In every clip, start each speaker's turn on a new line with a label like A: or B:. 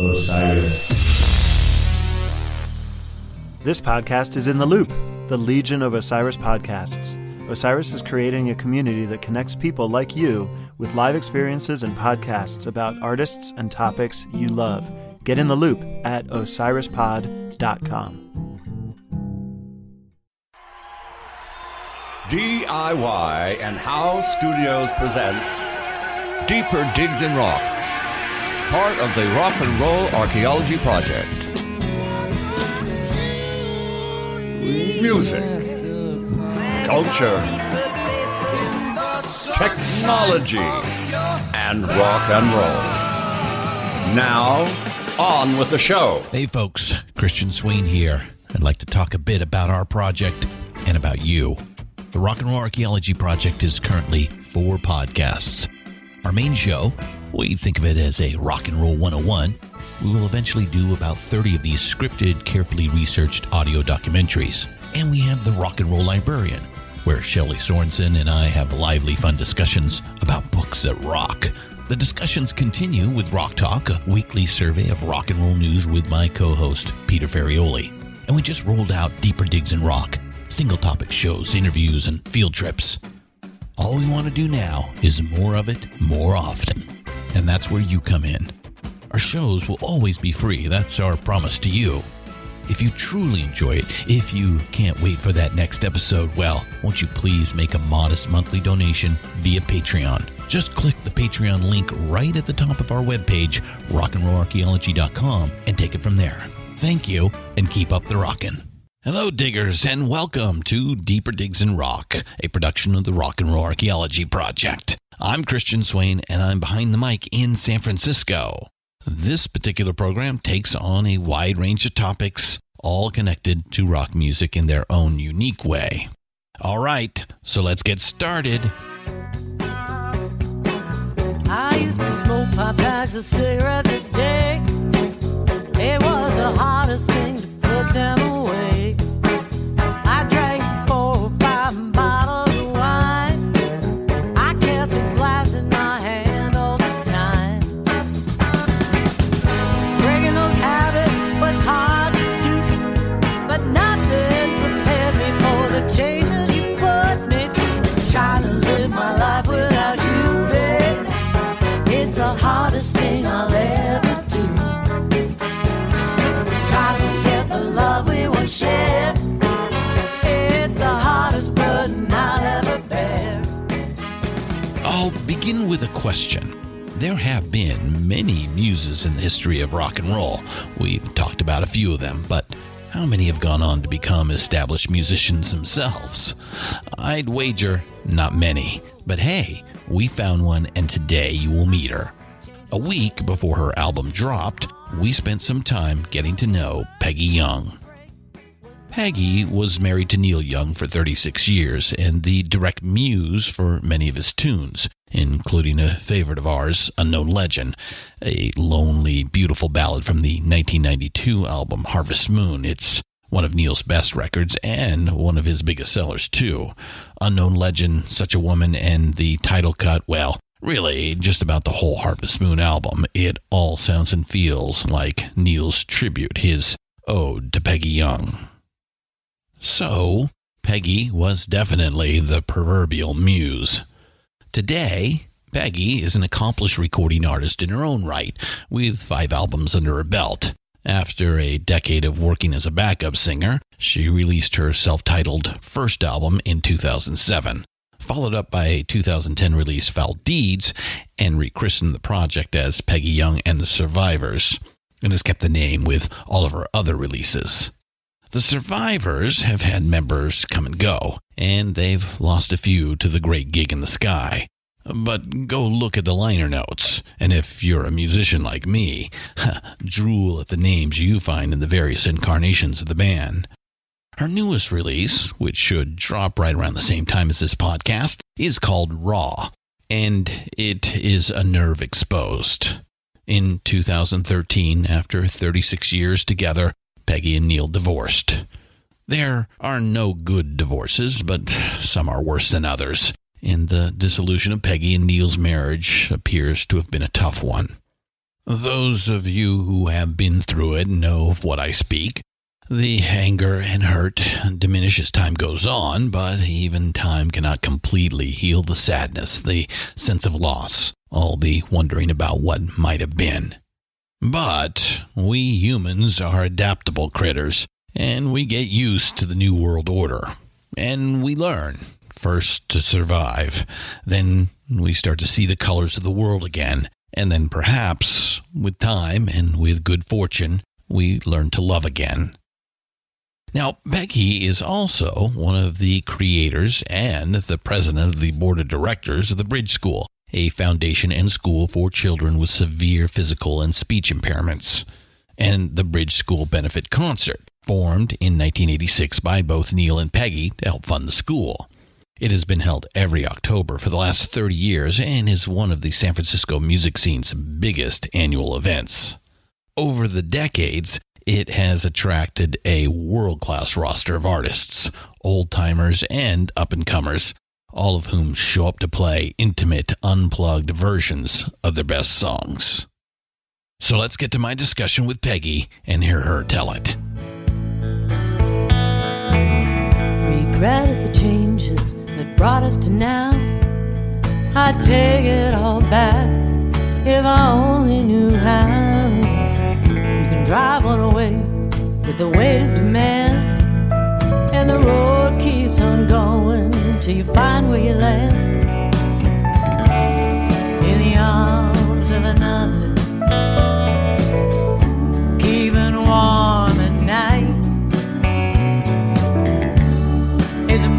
A: Osiris.
B: This podcast is in the loop, the Legion of Osiris podcasts. Osiris is creating a community that connects people like you with live experiences and podcasts about artists and topics you love. Get in the loop at osirispod.com.
C: DIY and How Studios presents Deeper Digs in Rock, part of the Rock and Roll Archaeology Project. Music, culture, technology, and rock and roll. Now, on with the show.
D: Hey folks, Christian Swain here. I'd like to talk a bit about our project and about you. The Rock and Roll Archaeology Project is currently four podcasts. Our main show, we think of it as a Rock and Roll 101. We will eventually do about 30 of these scripted, carefully researched audio documentaries. And we have the Rock and Roll Librarian, where Shelley Sorensen and I have lively, fun discussions about books that rock. The discussions continue with Rock Talk, a weekly survey of rock and roll news with my co host, Peter Ferrioli. And we just rolled out Deeper Digs in Rock, single topic shows, interviews, and field trips. All we want to do now is more of it more often. And that's where you come in. Our shows will always be free. That's our promise to you. If you truly enjoy it, if you can't wait for that next episode, well, won't you please make a modest monthly donation via Patreon? Just click the Patreon link right at the top of our webpage, rockandrollarchaeology.com, and take it from there. Thank you, and keep up the rockin'. Hello, diggers, and welcome to Deeper Digs in Rock, a production of the Rock and Roll Archaeology Project. I'm Christian Swain, and I'm behind the mic in San Francisco. This particular program takes on a wide range of topics, all connected to rock music in their own unique way. All right, so let's get started.
E: I used to smoke five packs of cigarettes a day. It was the hardest thing
D: question. There have been many muses in the history of rock and roll. We've talked about a few of them, but how many have gone on to become established musicians themselves? I'd wager not many. But hey, we found one, and today you will meet her. A week before her album dropped, we spent some time getting to know Pegi Young. Pegi was married to Neil Young for 36 years and the direct muse for many of his tunes, including a favorite of ours, Unknown Legend, a lonely, beautiful ballad from the 1992 album Harvest Moon. It's one of Neil's best records and one of his biggest sellers, too. Unknown Legend, Such a Woman, and the title cut, well, really, just about the whole Harvest Moon album. It all sounds and feels like Neil's tribute, his ode to Pegi Young. So, Pegi was definitely the proverbial muse. Today, Pegi is an accomplished recording artist in her own right, with five albums under her belt. After a decade of working as a backup singer, she released her self titled first album in 2007, followed up by a 2010 release, Foul Deeds, and rechristened the project as Pegi Young and the Survivors, and has kept the name with all of her other releases. The survivors have had members come and go, and they've lost a few to the great gig in the sky. But go look at the liner notes, and if you're a musician like me, drool at the names you find in the various incarnations of the band. Her newest release, which should drop right around the same time as this podcast, is called Raw, and it is a nerve exposed. In 2013, after 36 years together, Pegi and Neil divorced. There are no good divorces, but some are worse than others, and the dissolution of Pegi and Neil's marriage appears to have been a tough one. Those of you who have been through it know of what I speak. The anger and hurt diminish as time goes on, but even time cannot completely heal the sadness, the sense of loss, all the wondering about what might have been. But we humans are adaptable critters, and we get used to the new world order. And we learn, first to survive, then we start to see the colors of the world again, and then perhaps, with time and with good fortune, we learn to love again. Now, Pegi is also one of the creators and the president of the board of directors of the Bridge School, a foundation and school for children with severe physical and speech impairments, and the Bridge School Benefit Concert, formed in 1986 by both Neil and Pegi to help fund the school. It has been held every October for the last 30 years and is one of the San Francisco music scene's biggest annual events. Over the decades, it has attracted a world class roster of artists, old timers, and up and comers, all of whom show up to play intimate, unplugged versions of their best songs. So let's get to my discussion with Pegi and hear her tell it.
E: Regretted the changes that brought us to now. I'd take it all back if I only knew how. You can drive on away with the weight of demand, and the road till you find where you land. In the arms of another, keeping warm at night is a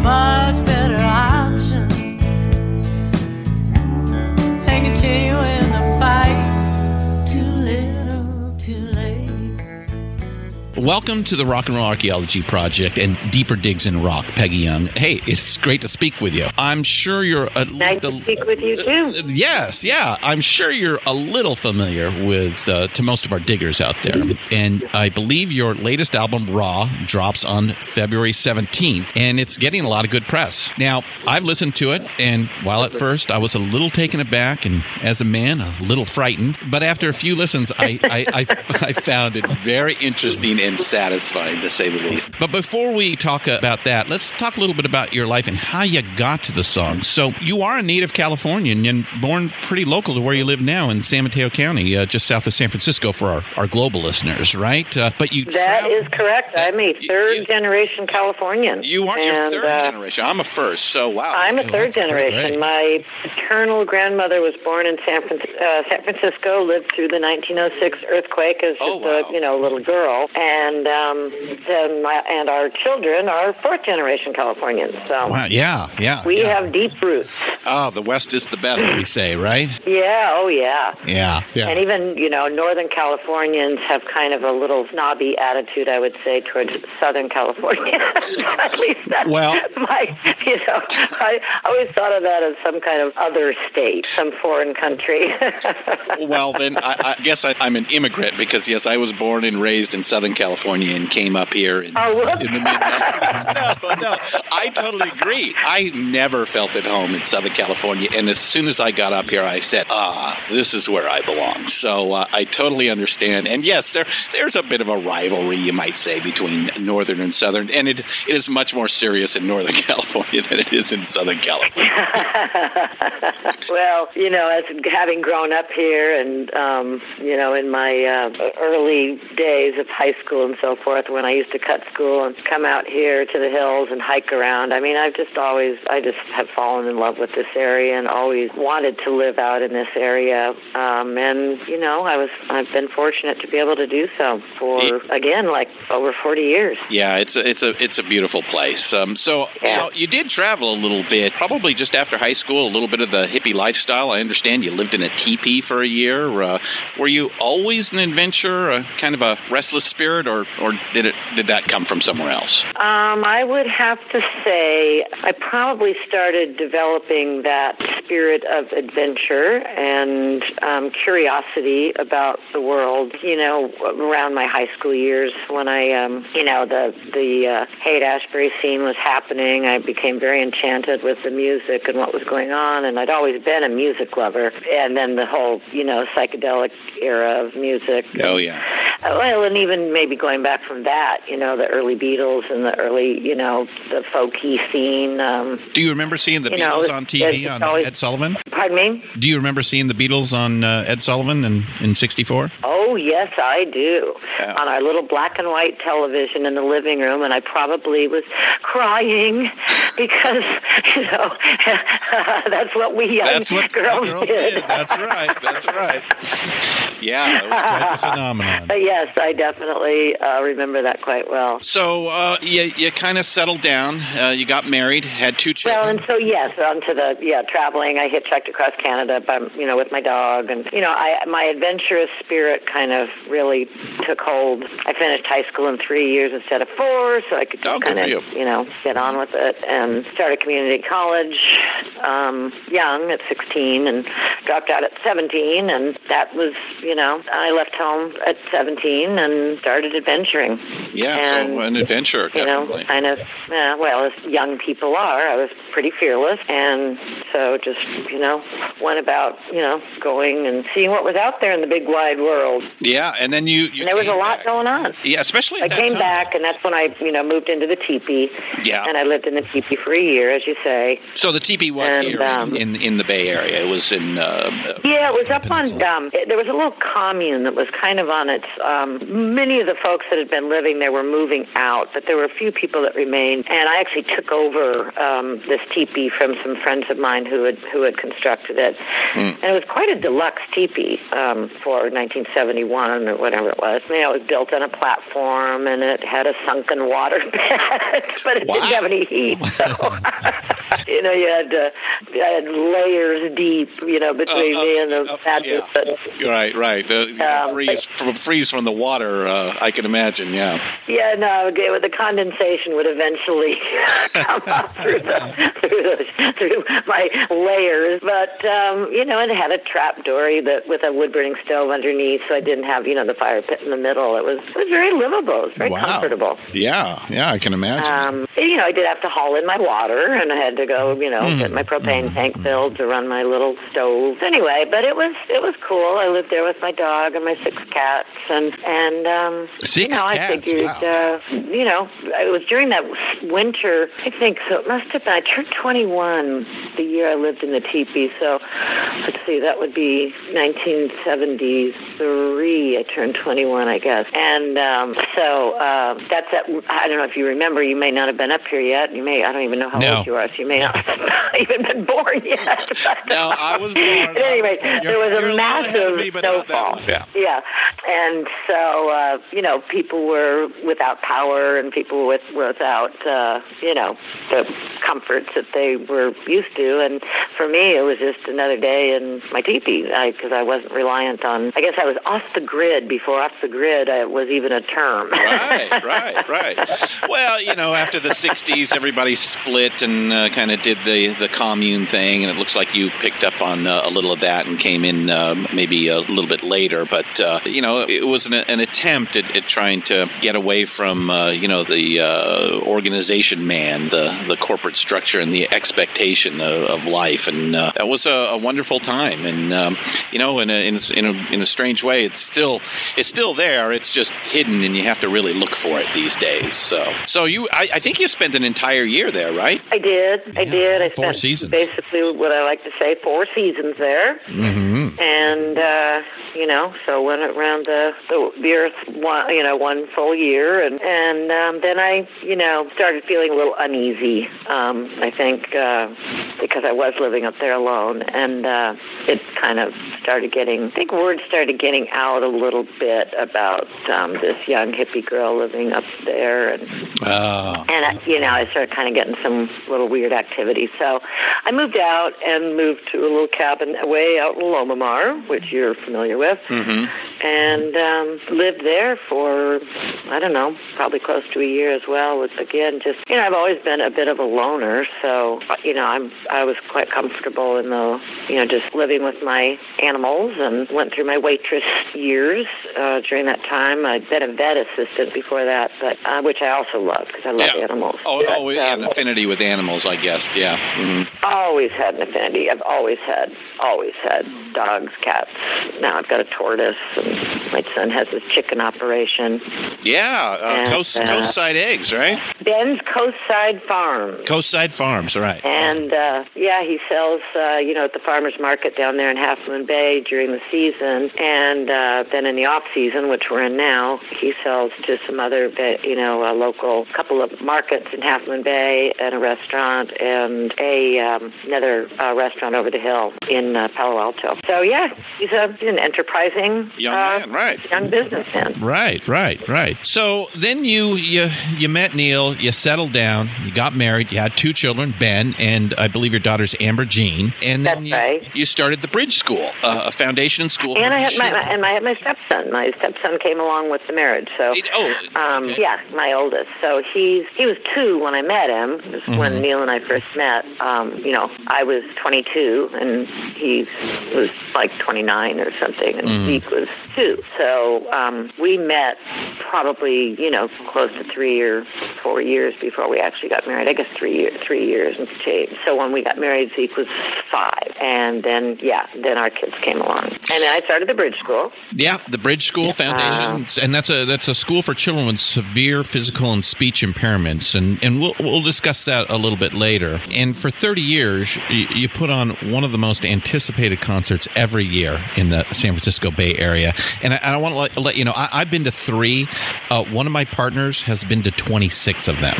D: Welcome to the Rock and Roll Archaeology Project and Deeper Digs in Rock, Pegi Young. Hey, it's great to speak with you. I'm sure you're at
A: Nice
D: least a,
A: to speak with you too.
D: Yes, yeah. I'm sure you're a little familiar with uh, to most of our diggers out there, and I believe your latest album, Raw, drops on February 17th, and it's getting a lot of good press. Now, I've listened to it, and while at first I was a little taken aback, and as a man, a little frightened, but after a few listens, I I, I, I found it very interesting and satisfying, to say the least. But before we talk about that, let's talk a little bit about your life and how you got to the song. So you are a native Californian and born pretty local to where you live now in San Mateo County, uh, just south of San Francisco for our, our global listeners, right? Uh, but you
A: That
D: travel-
A: is correct. I'm a third
D: you-
A: generation Californian.
D: You aren't your third
A: uh,
D: generation. I'm a first, so wow.
A: I'm a
D: Oh,
A: third
D: that's
A: generation.
D: great.
A: My paternal grandmother was born in San, Fran- uh, San Francisco, lived through the 1906 earthquake as
D: Oh,
A: just
D: wow.
A: a you know little girl, and um, then my, and our children are fourth generation Californians. So
D: Wow, yeah, yeah.
A: we
D: yeah.
A: have deep roots.
D: Oh, the West is the best, we say, right?
A: Yeah, oh yeah.
D: Yeah, yeah.
A: And even, you know, Northern Californians have kind of a little snobby attitude, I would say, towards Southern California. At least that's
D: Well-
A: my, you know, I always thought of that as some kind of other state, some foreign country.
D: well, then I, I guess I, I'm an immigrant because yes, I was born and raised in Southern California and came up here in,
A: Oh,
D: in the mid. no, no, I totally agree. I never felt at home in Southern California, and as soon as I got up here, I said, "Ah, this is where I belong." So uh, I totally understand. And yes, there there's a bit of a rivalry, you might say, between Northern and Southern, and it, it is much more serious in Northern California than it is in Southern California.
A: well, you know, as having grown up here and, um, you know, in my uh, early days of high school and so forth, when I used to cut school and come out here to the hills and hike around, I mean, I've just always, I just have fallen in love with this area and always wanted to live out in this area. Um, and, you know, I was, I've been fortunate to be able to do so for, again, like over 40 years.
D: Yeah, it's a it's a it's a beautiful place. Um, so
A: Yeah.
D: now you did travel a little bit, probably just after high school, a little bit of the hippie lifestyle. I understand you lived in a teepee for a year. Uh, were you always an adventurer, a kind of a restless spirit,
F: or or did it did that come from somewhere else?
A: Um, I would have to say I probably started developing that spirit of adventure and um, curiosity about the world. You know, around my high school years when I, um, you know, the the uh, Haight Ashbury scene was happening, I became very enchanted with the music and what was going on, and I'd always been a music lover. And then the whole, you know, psychedelic era of music.
F: Oh yeah.
A: Well, and even maybe going back from that, you know, the early Beatles and the early, you know, the folky scene. Um,
F: Do you remember seeing the
A: You know,
F: Beatles on TV on
A: always-
F: Ed Sullivan?
A: pardon me?
F: Do you remember seeing the Beatles on uh, Ed Sullivan in in '64?
A: Oh, yes, I do.
F: Yeah.
A: On our little black and white television in the living room, and I probably was crying because, you know, that's what we young
F: That's what
A: girls,
F: girls did. That's right. That's right. Yeah, that was quite the phenomenon.
A: But yes, I definitely uh, remember that quite well.
F: So uh, you you kind of settled down. Uh, you got married, had two children.
A: Well, and so yes, onto the yeah traveling. I hitchhiked across Canada, by, you know, with my dog, and you know, I my adventurous spirit kind of really took hold. I finished high school in three years instead of four, so I could
F: Oh,
A: just kind of
F: you.
A: know get on with it and started community college um, young at 16 and dropped out at 17, and that was you know I left home at 17 and started adventuring.
F: yeah, so an adventure,
A: you know,
F: definitely.
A: kind of, uh, well, as young people are, I was pretty fearless. And so just, you know, went about, you know, going and seeing what was out there in the big wide world.
F: yeah, and then you. you
A: And there was a lot
F: back.
A: going on.
F: Yeah, especially.
A: I
F: that
A: came
F: time.
A: back, and that's when I, you know, moved into the teepee.
F: Yeah.
A: And I lived in the teepee for a year, as you say.
F: So the teepee was
A: And,
F: here
A: um,
F: in, in in the Bay Area. It was in. Uh,
A: Yeah, it was up on. Um, it, there was a little commune that was kind of on its. Um, many of the folks that had been living there were moving out, but there were a few people that remained. And I actually took over um, this teepee from some friends of mine who had who had constructed it, and it was quite a deluxe teepee um, for 1971 or whatever it was. You know, it was built on a platform and it had a sunken water bed, but it
F: Wow.
A: didn't have any heat. So, you know, you had uh, you had layers deep, you know, between
F: Uh, uh,
A: me and the
F: uh,
A: mattress.
F: yeah. Right, right. Uh,
A: Um,
F: freeze from freeze from the water. Uh, I can imagine. Yeah.
A: Yeah, no, the condensation would eventually come up through the, through the through my layers, but um, you know, it had a trap door that with a wood burning stove underneath, so I didn't have you know the fire pit in the middle. It was it was very livable. It was very
F: wow.
A: comfortable.
F: Yeah, yeah. I can imagine.
A: Um, you know, I did have to haul in my water, and I had to go, you know, get my propane tank filled to run my little stove. Anyway, but it was it was cool. I lived there with my dog and my six cats, and and um,
F: Six
A: you know, I figured,
F: wow.
A: uh, you know, it was during that winter. I think so. It must have been. I turned 21 the year I lived in the teepee. So let's see, that would be 1973. I turned 21, I guess, and um, so uh, that's that. I don't know if you remember. You may not have been up here yet. You may. I don't even know how
F: No.
A: old you are. So you may not have even been born yet.
F: No, I was born.
A: At any rate, there was a
F: a little ahead of
A: massive
F: me, but not that
A: snowfall.
F: Yeah.
A: Yeah, and so uh, you know, people were without power, and people with without uh, you know the comforts that they were used to. And for me, it was just another day in my teepee because I, wasn't reliant on. I guess I was off the grid before off the grid uh, was even a term.
F: right, right, right. Well, you know, after the '60s, everybody split and uh, kind of did the the commune thing, and it looks like you picked up on uh, a little of that and came in uh, maybe a little bit later. But uh, you know, it was an, an attempt at, at trying to get away from uh, you know the uh, organization man, the the corporate structure, and the expectation of, of life, and uh, that was a, a wonderful time. And um, you know, in a, in a in a in a strange way, it's still it's still there. It's just hidden, and you have to really look for it these days. So, so you, I, I think you spent an entire year there, right?
A: I did. I did. I
F: four
A: spent
F: seasons.
A: basically what I like to say four seasons there.
F: Mm-hmm.
A: and uh, you know, so went around the, the the earth one, you know, one full year, and and um, then I, you know, started feeling a little uneasy. Um, I think uh, because I was living up there alone, and uh, it kind of started getting. I think word started getting out a little bit about um, this young hippie girl living up there, and
F: Uh,
A: and you know, I started kind of getting some little weird activity. So I moved out and moved to a little cabin way out in Loma Mar, which you're familiar with.
F: hmm
A: and um, lived there for I don't know, probably close to a year as well. With again, just you know, I've always been a bit of a loner, so you know, I'm I was quite comfortable in the you know just living with my animals and went through my waitress years uh, during that time. I'd been a vet assistant before that, but uh, which I also loved because I love
F: Yeah.
A: animals.
F: Oh,
A: But,
F: oh,
A: um,
F: an affinity with animals, I guess. Yeah. hmm
A: always had an affinity. I've always had, always had dogs, cats. Now I've got a tortoise, and my son has his chicken operation.
F: Yeah. Uh,
A: And,
F: coast
A: uh,
F: coastside eggs, right?
A: Ben's Coastside Farms.
F: Coastside farms, right?
A: And uh, yeah, he sells, uh, you know, at the farmers market down there in Half Moon Bay during the season, and uh, then in the off season, which we're in now, he sells to some other, you know, a local couple of markets in Half Moon Bay and a restaurant and a um, another uh, restaurant over the hill in uh, Palo Alto. So yeah, he's a he's an enterprising
F: Young
A: uh,
F: man, right?
A: young businessman.
D: Right, right, right. So then you you you met Neil, you settled down, you got married, you had two children, Ben, and I believe your daughter's Amber Jean, and then
A: That's
D: you,
A: right.
F: You started the Bridge School, uh, a foundation school.
A: And I had my, my and I had my stepson. My stepson came along with the marriage. So
F: It- oh,
A: um,
F: okay.
A: yeah, my oldest. So he's he was two when I met him. This is when Neil and I first met. Um, you know, I was 22 and he was like 29 or something, and Zeke was two. So um, we met probably you know close to three or four years before we actually got married. I guess three years, three years and. So when we got married, Zeke was five, and then yeah, then our kids came along, and then I started the bridge school.
D: Yeah, the Bridge School Foundation, and that's a that's a school for children with severe physical and speech impairments, and and we'll we'll discuss that a little bit later. And for 30 years, you, you put on one of the most anticipated concerts every year in the San Francisco Bay Area. And I, I want to let, let you know, I, I've been to three. Uh, one of my partners has been to 26 of them,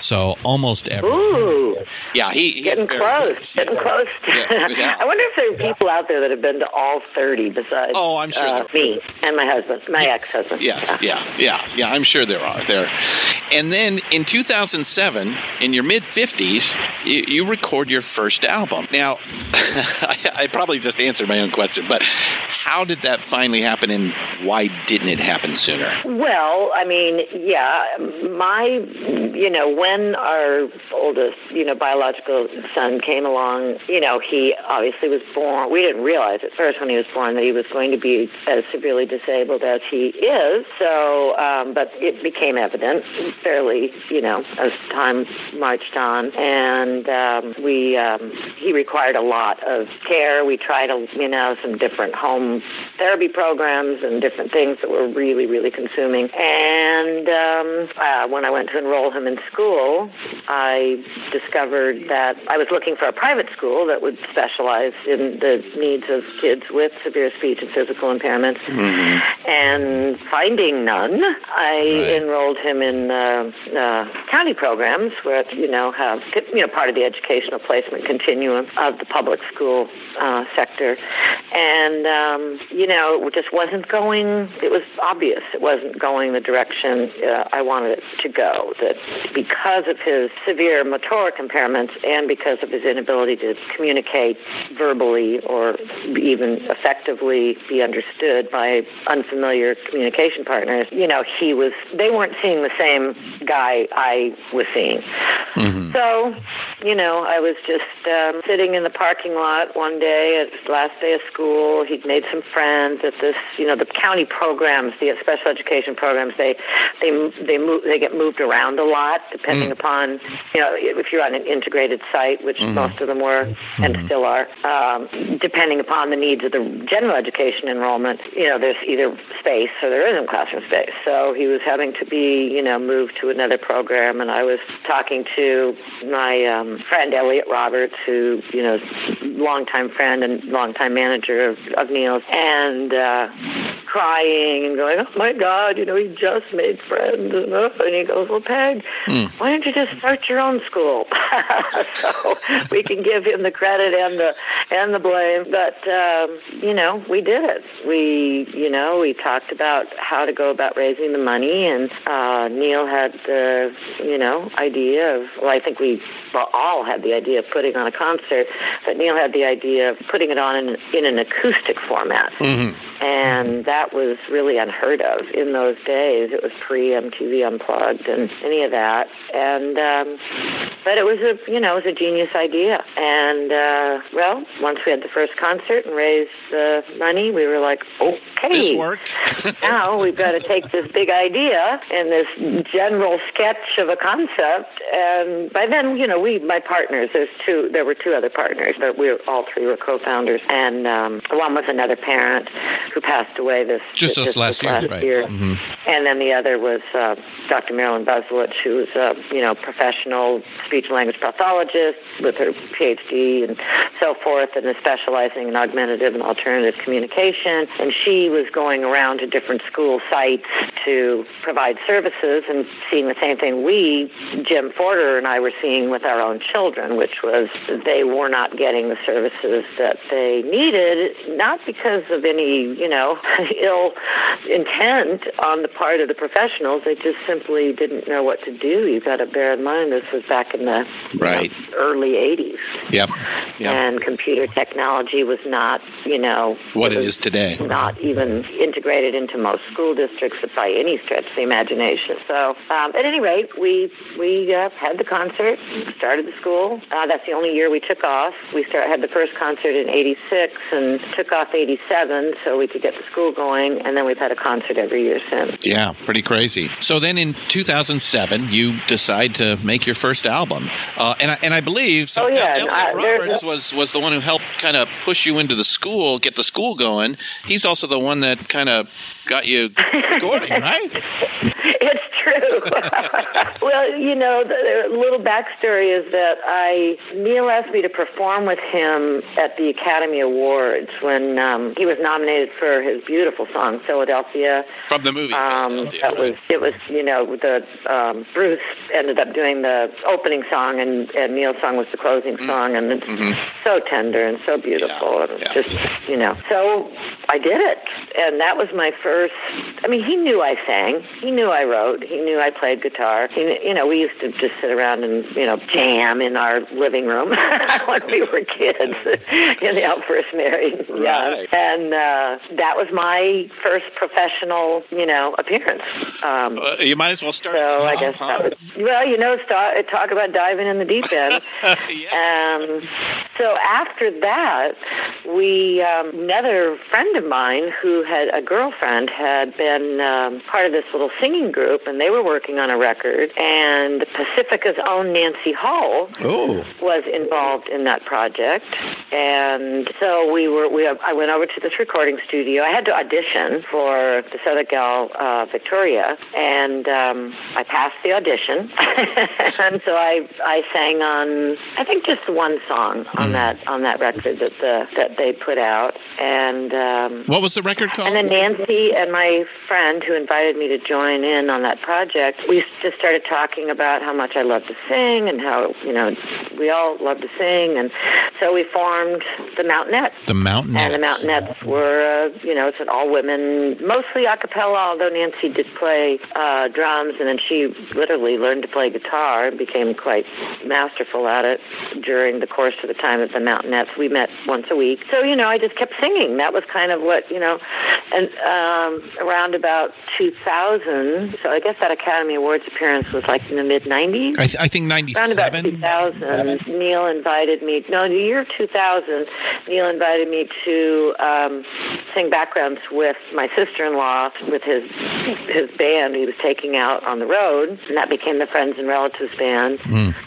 D: so almost every.
A: Ooh,
F: yeah, he he's
A: getting
F: very
A: close,
F: serious.
A: getting
F: Yeah.
A: close.
F: Yeah, yeah.
A: I wonder if there are people out there that have been to all 30 besides
F: Oh, I'm sure
A: uh, me and my husband, my ex-husband.
F: Yes, yeah, yeah, yeah. I'm sure there are there. And then in 2007, in your mid 50s, you, you record your first album. Now, I, I probably just answered my own question, but how did that finally happen, and why didn't it happen sooner?
A: Well, I mean, yeah, my, you know, when our oldest, you know, biological son came along, you know, he obviously was born. We didn't realize at first when he was born that he was going to be as severely disabled as he is. So, um, but it became evident fairly, you know, as time marched on, and um, we, um, he required a lot of care. We tried, a, you know, some different home therapy programs and different things that were really, really consuming. And um, uh, when I went to enroll him in school, I discovered that I was looking for a private school that would specialize in the needs of kids with severe speech and physical impairments. And finding none, I enrolled him in uh, uh, county programs where you know have you know part of the educational placement continuum of the public school uh, sector, and um, you know it just wasn't going. It was obvious it wasn't going the direction uh, I wanted it to go. That because of his severe motoric impairments and because of his inability to communicate verbally or even effectively be understood by unfamiliar communication partners, you know, he was. They weren't seeing the same guy I was seeing. So, you know, I was just um, sitting in the parking lot one day at his last day of school. He'd made some friends at this, you know, the county programs, the special education programs. They they they move they get moved around a lot depending upon, you know, if you're on an integrated site, which most of them were and still are. Um, depending upon the needs of the general education enrollment, you know, there's either space or there isn't classroom space. So he was having to be, you know, moved to another program, and I was talking to my um, friend Elliot Roberts, who you know, longtime friend and longtime manager of, of Neil's, and uh, crying and going, "Oh my God, you know, he just made friends," and, uh, and he goes, "Well, Peg, why don't you just start your own school?" so we can give him the credit and the and the blame, but um, you know, we did it. We, you know, we talked about how to go about raising the money, and uh, Neil had the, you know, idea of. Well, I think we all had the idea of putting on a concert, but Neil had the idea of putting it on in, in an acoustic format. And that was really unheard of in those days. It was pre MTV Unplugged and any of that, and um, but it was a you know it was a genius idea. And uh, well, once we had the first concert and raised the money, we were like, okay,
F: This worked.
A: now we've got to take this big idea and this general sketch of a concept. And by then, you know, we, my partners, there's two, there were two other partners, but we were, all three were co-founders. And um, one was another parent who passed away this
D: Just this last year, right. Mhm.
A: And then the other was uh, Dr. Marilyn Buzolich, who was a, you know, professional speech language pathologist with her PhD and so forth, and is specializing in augmentative and alternative communication. And she was going around to different school sites to provide services and seeing the same thing we, Jim Forderer and I, were seeing with our own children, which was they were not getting the services that they needed, not because of any, you know, ill intent on the part of the professionals. They just simply didn't know what to do. You've got to bear in mind this was back in the you know, early 80s.
F: Yep. Yep.
A: And computer technology was not, you know,
F: What it
A: was
F: is today.
A: not even integrated into most school districts by any stretch of the imagination. So, um, at any rate, we we uh, had the concert, started the school. Uh, that's the only year we took off. We start, had the first concert in '86 and took off '87 so we could get the school going, and then we've had a concert every year since.
F: Yeah, pretty crazy. So then in 2007, you decide to make your first album. Uh, and, I, and I believe so
A: Oh, yeah,
F: Elliot
A: uh,
F: Roberts was, was the one who helped kind of push you into the school, get the school going. He's also the one that kind of got you recording, right?
A: it's true. well, you know, the, the little backstory is that I Neil asked me to perform with him at the Academy Awards when um, he was nominated for his beautiful song "Philadelphia."
F: From the movie.
A: Um, that was it was you know the um, Bruce ended up doing the opening song and, and Neil's song was the closing song and it's so tender and so beautiful
F: Mm-hmm. Yeah,
A: and
F: yeah.
A: just you know so I did it and that was my first. I mean he knew I sang he knew I wrote he knew I played guitar he, you know we used to just sit around and you know jam in our living room when we were kids you know first married young
F: Right.
A: and uh, that was my first professional, you know, appearance. Um,
F: Uh, you might as well start.
A: so
F: the
A: I guess
F: huh?
A: that was well, you know, start, talk about diving in the deep end.
F: yeah.
A: Um, so after that, we um, another friend of mine who had a girlfriend had been um, part of this little singing group, and they were working on a record. And Pacifica's own Nancy Hall
F: Oh,
A: was involved in that project, and so we were. We I went over to this recording studio. I had to audition for the Southern Gal uh, Victoria, and um, I passed the audition. and so I I sang on I think just one song on that on that record that the that they put out, and. Um,
D: What was the record called?
A: and then Nancy and my friend who invited me to join in on that project, we just started talking about how much I love to sing and how, you know, we all love to sing. And so we formed the Mountainette.
D: the Mountain.
A: And the Mountainettes were, uh, you know, it's an all women, mostly a cappella, although Nancy did play uh, drums and then she literally learned to play guitar and became quite masterful at it during the course of the time at the Mountainettes. We met once a week. So, you know, I just kept singing. That was kind of what, you know, and um, around about 2000, so I guess that Academy Awards appearance was like in the mid 90s.
D: I, th- I think
A: Around about
D: 97.
A: 2000, Neil invited me. No, the year 2000, Neil invited me to um, sing backgrounds with my sister-in-law with his his band. He was taking out on the road, and that became the Friends and Relatives band.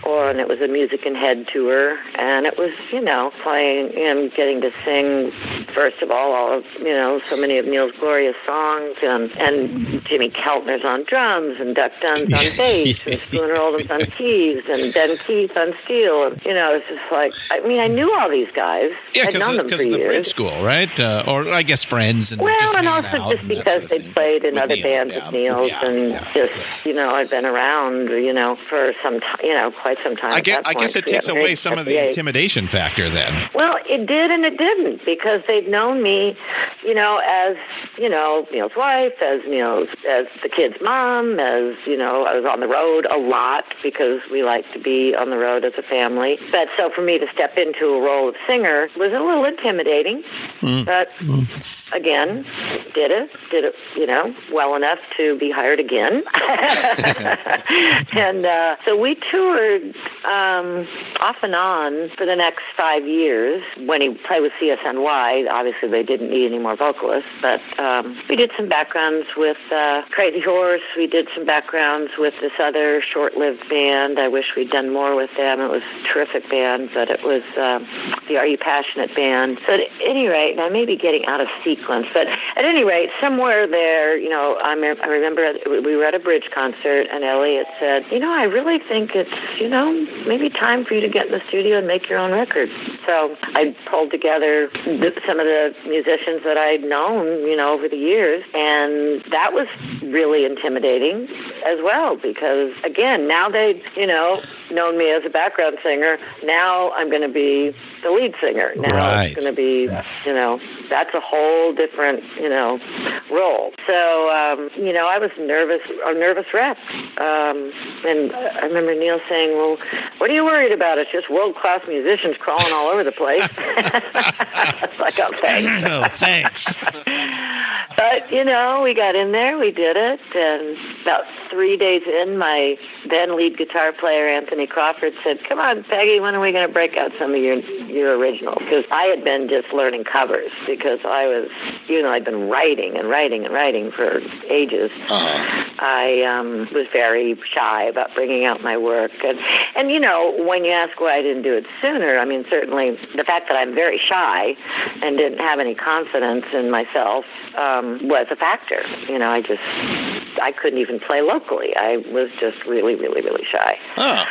A: Or and it was a Music in Head tour, and it was you know playing and getting to sing first of all all of you know so many of Neil's glorious songs, and and Jimmy Keltner's on drums, and Duck Dunn's on bass, and Spooner Oldham's on keys, and Ben Keith on steel. And, you know, it's just like I mean, I knew all these guys.
D: Yeah,
A: I'd known them
D: because
A: for
D: of the
A: years.
D: bridge school, right? Uh, or I guess friends and
A: Well,
D: just
A: and also just
D: and
A: because they played in other
F: Neil,
A: bands
F: yeah.
A: with Neil's,
F: Yeah,
A: and
F: yeah.
A: just you know, I've been around, you know, for some time, you know, quite some time.
D: I guess, I guess it takes away some of the intimidation factor then.
A: Well, it did and it didn't because they'd known me, you know, as you know Neil's wife, as Neil's as the kid's mom, as you know, I was on the road a lot because we like to be on the road as a family. But so for me to step into a role of singer was a little intimidating, mm. but mm. Again, did it, did it, you know, well enough to be hired again. and uh, so we toured um, off and on for the next five years. When he played with CSNY, obviously they didn't need any more vocalists, but um, we did some backgrounds with uh, Crazy Horse. We did some backgrounds with this other short-lived band. I wish we'd done more with them. It was a terrific band, but it was um, the Are You Passionate band. So at any rate, I may be getting out of sequence, but at any rate, somewhere there, you know, I, I remember we were at a bridge concert, and Elliot said, "You know, I really think it's, you know, maybe time for you to get in the studio and make your own record." So I pulled together th- some of the musicians that I'd known, you know, over the years, and that was really intimidating as well because again, now they, you know, known me as a background singer. Now I'm going to be the lead singer. Now
D: Right.
A: it's going to be, you know, that's a whole different, you know, role. So, um, you know, I was nervous, a nervous wreck. Um, and I remember Neil saying, "Well, what are you worried about? It's just world class musicians crawling all over the place." it's like, oh, thanks.
D: Oh, thanks.
A: But you know, we got in there, we did it, and about three days in, my then lead guitar player Anthony Crawford said, "Come on, Pegi, when are we going to break out some of your your originals?" Because I had been just learning covers because I was, you know, I'd been writing and writing and writing for ages.
F: Uh-huh.
A: I um, was very shy about bringing out my work, and and you know, when you ask why I didn't do it sooner, I mean, certainly the fact that I'm very shy and didn't have any confidence in myself um, was a factor. You know, I just I couldn't even play locally. I was just really, really, really shy.
F: Oh,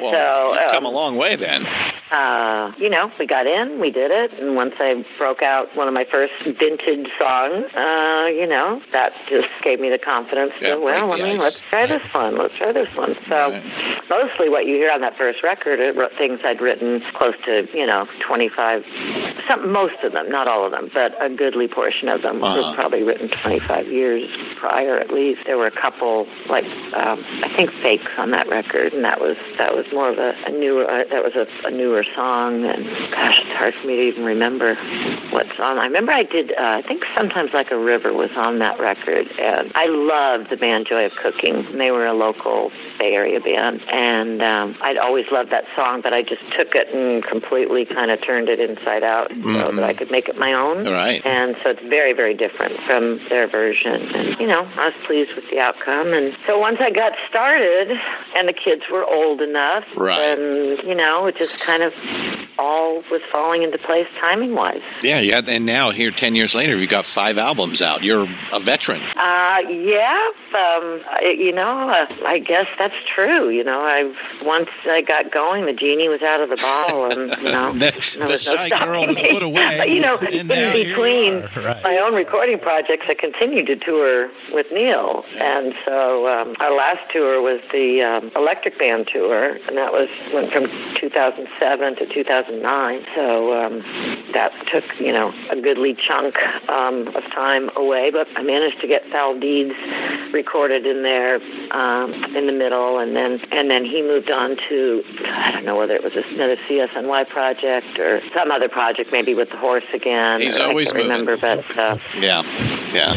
F: well,
A: So,
F: you've come
A: um,
F: a long way then.
A: Uh, you know, we got in, we did it, and once I broke out one of my first vintage songs, uh, you know, that just gave me the confidence
F: Yeah,
A: to, well, I mean,
F: ice.
A: let's try this one, let's try this one. So,
F: Right.
A: mostly what you hear on that first record are things I'd written close to, you know, 25, some, most of them, not all of them, but a goodly portion of them
F: Uh-huh.
A: was probably written 25 years prior at least. There were a couple, like, um, I think fakes on that record, and that was, that was more of a, a newer, uh, that was a, a newer song, and gosh, it's hard for me to even remember what song. I remember I did, uh, I think sometimes like a river was on that record, and I loved the band Joy of Cooking. And they were a local Bay Area band, and um, I'd always loved that song, but I just took it and completely kind of turned it inside out so that I could make it my own.
F: Right.
A: And so it's very, very different from their version. And, you know, I was pleased with the outcome. And so once I got started and the kids were old enough,
F: Right.
A: and, you know, it just kind of all was falling into place timing wise.
F: Yeah, yeah. And now here, ten years later, you got five albums out. You're a veteran.
A: Uh, yeah, um, I, you know, uh, I guess that's true. You know, I once I got going, the genie was out of the bottle, and you know,
D: The-
A: there
D: the
A: was no
D: shy
A: stopping
D: girl was put away,
A: But, you know, in
D: now here you
A: between
D: right.
A: my own recording projects, I continued to tour with Neil, and so um, our last tour was the um, Electric Band tour, and that was went from 2007 to 2009. So um, that took you know a goodly chunk um, of time away, but I managed to get Foul Deeds recorded in there um, in the middle, and then and then he moved on to I don't know whether it was another CSNY project or some other project, maybe with the horse again.
F: He's always
A: I can't
F: moving.
A: remember, but uh,
F: Yeah, yeah.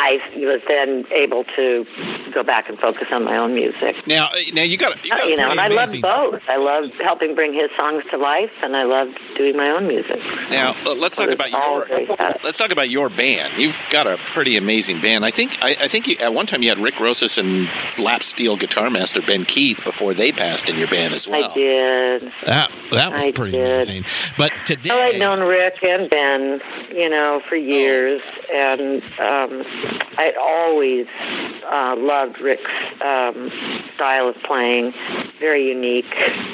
A: I was then able to go back and focus on my own music.
F: Now, uh, now you got you got
A: you know, and I
F: love
A: both. I love helping bring his songs to life, and I loved doing my own music.
F: Now uh, let's
A: So
F: talk about your let's talk about your band. You've got a pretty amazing band. I think I, I think you, at one time you had Rick Rosas and lap steel guitar master Ben Keith before they passed in your band as well.
A: I did.
D: That that was
A: I
D: pretty
A: did.
D: amazing. But today,
A: Well, I'd known Rick and Ben, you know, for years, and um, I'd always uh, loved Rick's um, style of playing. Very unique,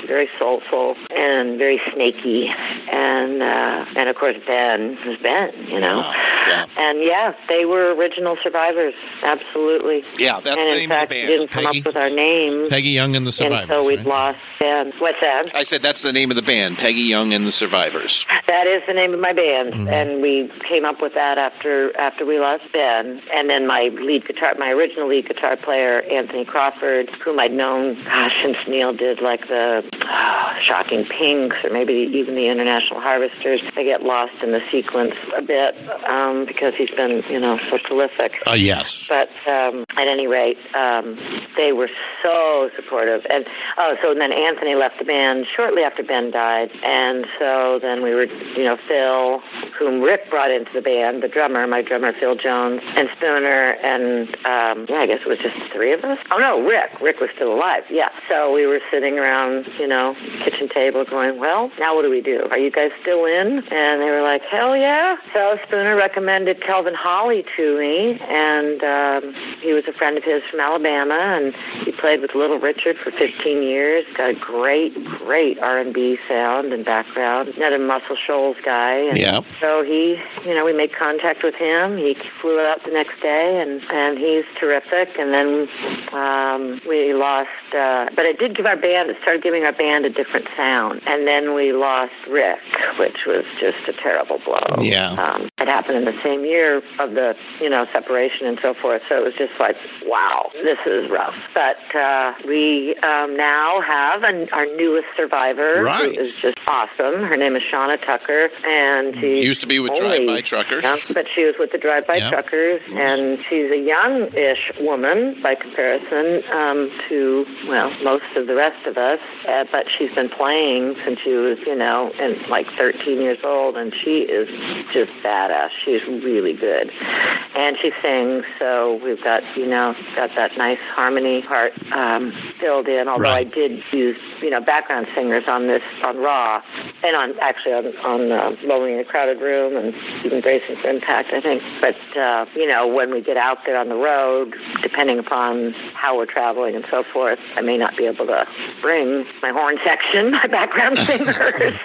A: very soulful, and very snaky. And uh, and of course Ben was Ben, you know.
F: Wow, yeah.
A: And yeah, they were original survivors, absolutely.
F: Yeah, that's
A: and
F: the name
A: fact,
F: of the
A: we
F: band.
A: didn't come
D: Pegi?
A: up with our names,
D: Pegi Young and the Survivors.
A: and so we've
D: right?
A: lost Ben. What's that?
F: I said that's the name of the band, Pegi Young and the Survivors.
A: That is the name of my band,
F: Mm-hmm.
A: and we came up with that after after we lost Ben. And then my lead guitar, my original lead guitar player, Anthony Crawford, whom I'd known, gosh, since Neil did like the oh, Shocking Pinks or maybe even the International Harvesters. They get lost in the sequence a bit um, because he's been, you know, so prolific.
D: Uh, yes.
A: But um, at any rate, um, they were so supportive. And oh, so then Anthony left the band shortly after Ben died, and so then we were, you know, Phil, whom Rick brought into the band, the drummer, my drummer Phil Jones, and Spooner, and um, yeah, I guess it was just three of us. Oh no, Rick. Rick was still alive. Yeah. So we were sitting around, you know, kitchen table, going, well, now what do we do? Are you guys still in? And they were like, hell yeah. So Spooner recommended Kelvin Holly to me, and um, he was a friend of his from Alabama, and he played with Little Richard for 15 years. Got a great, great R&B sound and background. Another Muscle Shoals guy. And
F: Yeah.
A: So he, you know, we made contact with him. He flew out the next day, and and he's terrific. And then um, we lost, uh, but it did give our band. It started giving our band a different sound. And then we lost Rick, which was just a terrible blow.
F: Yeah.
A: Um, it happened in the same year of the, you know, separation and so forth. So it was just like, wow, this is rough. But uh, we um, now have an, our newest survivor,
F: Right.
A: who is just awesome. Her name is Shonna Tucker, and she
F: Used to be with Drive-By Truckers.
A: Yeah, but she was with the Drive-By
D: Yeah.
A: Truckers, and she's a young-ish woman by comparison um, to well most of the rest of us. Uh, but she's been playing since she was, you know, and like 13 years old, and she is just badass. She's really good, and she sings. So we've got, you know, got that nice harmony part um, filled in. Although
D: Right.
A: I did use, you know, background singers on this on Raw, and on actually on on uh, Lonely in a Crowded Room, and even Bracing for Impact, I think. But uh, you know, when we get out there on the road, depending upon how we're traveling and so forth, I may not be able to bring my horn section, my background singers,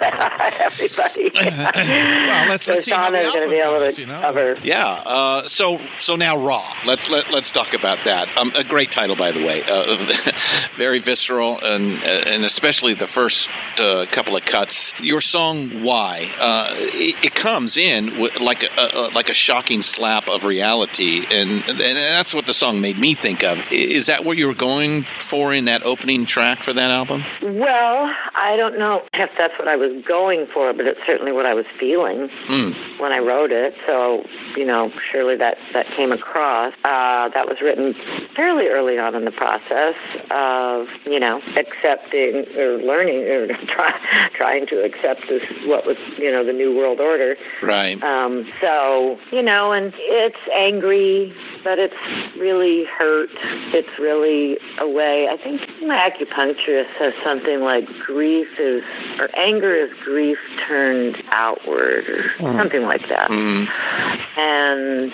A: everybody.
D: Well, let's-
A: so
D: let's see how the
A: Shonna's going to be
D: album
A: able
D: goes,
A: to
D: you know?
A: cover.
F: Yeah. Uh, so so now Raw. Let's let, let's talk about that. Um, a great title, by the way. Uh, very visceral, and and especially the first uh, couple of cuts. Your song "Why" uh, it, it comes in wi- like a, a like a shocking slap of reality, and and that's what the song made me think of. Is that what you were going for in that opening track for that album?
A: Well, I don't know if that's what I was going for, but it's certainly what I was feeling
F: Hmm.
A: when I wrote it. So, you know, surely that that came across. Uh, that was written fairly early on in the process of, you know, accepting or learning or try, trying to accept this what was, you know, the new world order.
F: Right.
A: Um, so, you know, and it's angry, but it's really hurt. It's really a way. I think my acupuncturist says something like grief is, or anger is grief turned outward, or something like that.
F: Mm.
A: And,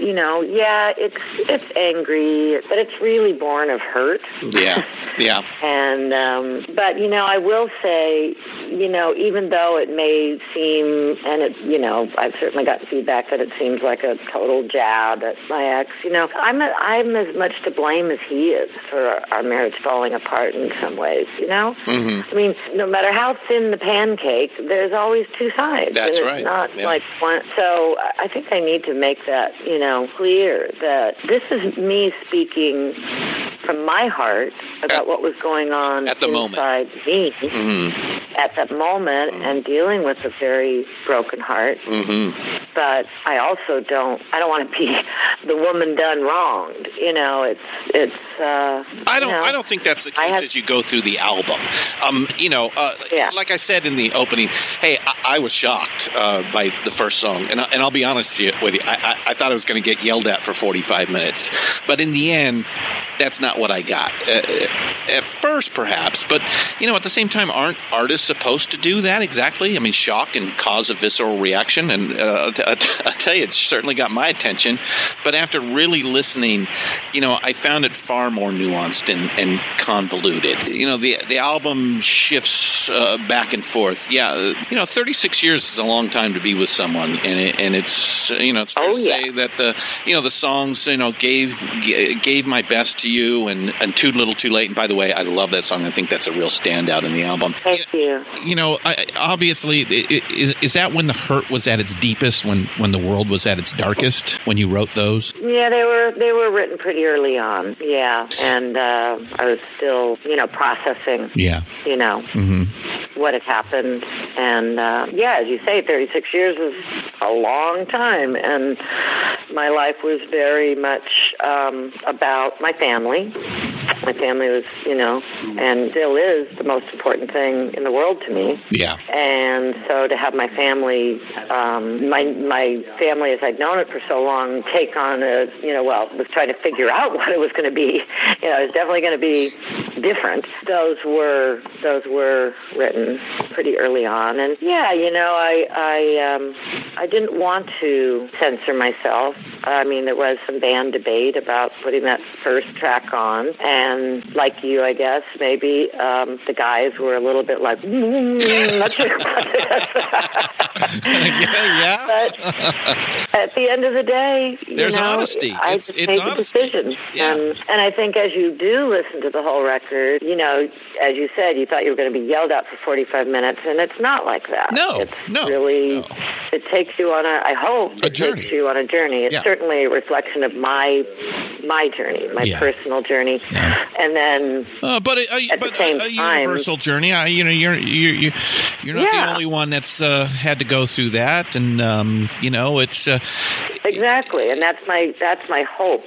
A: you know, yeah, it's, it's angry, but it's really born of hurt.
F: Yeah. Yeah.
A: And um, but you know, I will say, you know, even though it may seem, and it, you know, I've certainly gotten feedback that it seems like a total jab at my ex. You know, I'm a, I'm as much to blame as he is for our marriage falling apart in some ways. You know,
F: hmm
A: I mean, no matter how thin the pancake, there's always two sides.
F: That's right.
A: Not
F: Yeah.
A: like one. So I think I need to make that, you know, clear that this is me speaking from my heart about
F: At-
A: what was going on
F: at the moment.
A: inside me
F: hmm
A: at that moment and dealing with a very broken heart.
F: hmm
A: But I also don't. I don't want to be the woman done wronged. You know, it's it's. Uh,
F: I don't.
A: you know,
F: I don't think that's the case
A: have-
F: as you go through the album. Um, you know, uh,
A: Yeah.
F: like I said in the opening, hey, I, I was shocked uh, by the first song, and, I, and I'll be honest with you, I, I, I thought I was going to get yelled at for forty-five minutes, but in the end, that's not what I got. Uh, at first, perhaps, but you know, at the same time, aren't artists supposed to do that exactly? I mean, shock and cause a visceral reaction, and uh, I tell you, it certainly got my attention. But after really listening, you know, I found it far more nuanced and, and convoluted. You know, the the album shifts uh, back and forth. Yeah, uh, you know, 36 years is a long time to be with someone, and it, and it's uh, you know, it's fair
A: Oh,
F: to
A: yeah.
F: say that the you know the songs you know gave gave my best to you and and too little too late. And by the way, I love that song. I think that's a real standout in the album.
A: Thank you.
D: You know, I, obviously, i- i- is, is that when the hurt was at its deepest, when when the world was at its darkest, when you wrote those?
A: Yeah, they were they were written pretty early on. Yeah, and uh, I was still, you know, processing,
D: Yeah.
A: you know,
D: hmm
A: what had happened. And uh, yeah, as you say, 36 years is a long time. And my life was very much um, about my family. My family was, you know, and still is the most important thing in the world to me.
D: Yeah.
A: And so to have my family, um, my my family as I'd known it for so long, take on a, you know, well, was trying to figure out what it was going to be. You know, it was definitely going to be different. Those were those were written pretty early on, and yeah, you know, I I um, I didn't want to censor myself. I mean, there was some band debate about putting that first track on, and like you, I guess maybe um, the guys were a little bit like, mm, not sure about this.
D: yeah. Yeah.
A: but at the end of the day, you
F: There's
A: know,
F: honesty.
A: I
F: It's-
A: just
F: it's
A: made
F: honesty.
A: the decision,
F: Yeah.
A: and and I think as you do listen to the whole record, you know, as you said, you thought you were going to be yelled at for 45 minutes, and it's not like that.
F: No,
A: it's
F: no,
A: really.
F: no.
A: It takes you on a. I hope
D: A
A: it
D: journey.
A: takes you on a journey. It's
D: Yeah.
A: certainly a reflection of my my journey, my
D: Yeah.
A: personal journey,
D: Yeah.
A: and then
D: Uh, but a, a,
A: At the
D: but
A: same
D: a, a
A: time-
D: universal journey. I, you know, you're you you you're not the only one that's uh, had to go through that, and um, you know, it's uh,
A: Exactly, and that's my that's my hope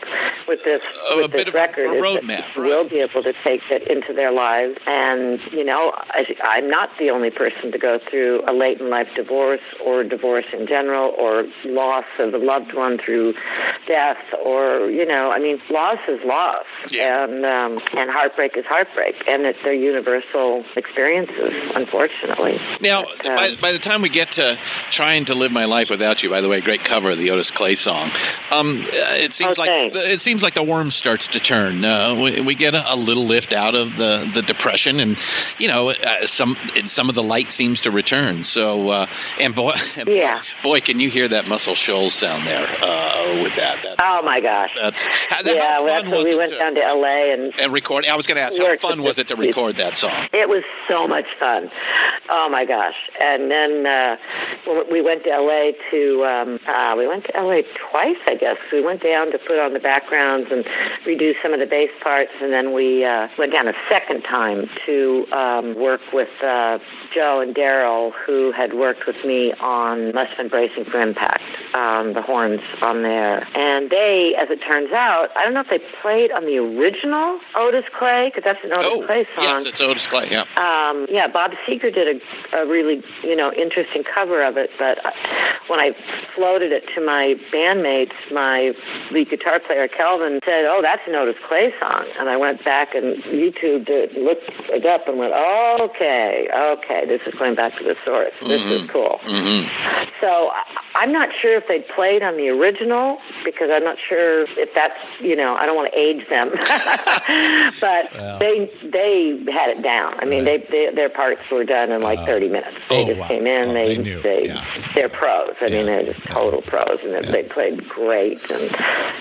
A: with this with
F: a
A: this
F: bit of a-
A: record is
F: roadmap,
A: that
F: right.
A: we'll be able to take it into their lives. And you know, I, I'm not the only person to go through a late in life divorce or divorce in general or loss of a loved one through death or you know, I mean, loss is loss,
F: Yeah.
A: and um, and heartbreak is heartbreak, and it's they're universal experiences, unfortunately.
F: Now,
A: But, um,
F: by, by the time we get to trying to live my life without you, by the way, great cover of the Otis Clay song. Um, uh, it seems
A: Oh,
F: like it seems like the worm starts to turn. Uh, we, we get a, a little lift out of the, the depression, and you know, uh, some some of the light seems to return. So, uh, and boy,
A: Yeah.
F: boy, can you hear that Muscle Shoals sound there with that? That's,
A: oh my gosh.
F: that's how,
A: yeah,
F: how
A: well,
F: fun
A: that's we went
F: to,
A: down to LA and
F: and record. I was going to ask, how fun was it to record that song?
A: It was so much fun. Oh my gosh! And then uh, we went to LA to um, uh, we went to LA twice, I guess. We went down to put on the backgrounds and redo some of the bass parts, and then we uh, went down a second time to um, work with uh, Joe and Daryl, who had worked with me on Must Have Been Bracing for Impact, um, the horns on there. And they, as it turns out, I don't know if they played on the original Otis Clay because that's an Otis
F: Oh,
A: Clay song.
F: yes, it's Otis Clay. Yeah.
A: Um, yeah, Bob Seger did a, a really, you know, interesting cover of it. But I- when I floated it to my bandmates, my lead guitar player Kelvin said, "Oh, that's an Otis Clay song," and I went back and YouTubed it, looked it up, and went, "Okay, okay, this is going back to the source. This is cool."
F: hmm
A: So I'm not sure if they played on the original because I'm not sure if that's you know I don't want to age them, but they they had it down. I mean, they, they their parts were done in like
D: Wow.
A: 30 minutes. They
D: Oh,
A: just
D: wow.
A: came in.
D: Oh,
A: they
D: they
A: they
D: Yeah.
A: they're pros. I mean, they're just total pros, and they- they played great, and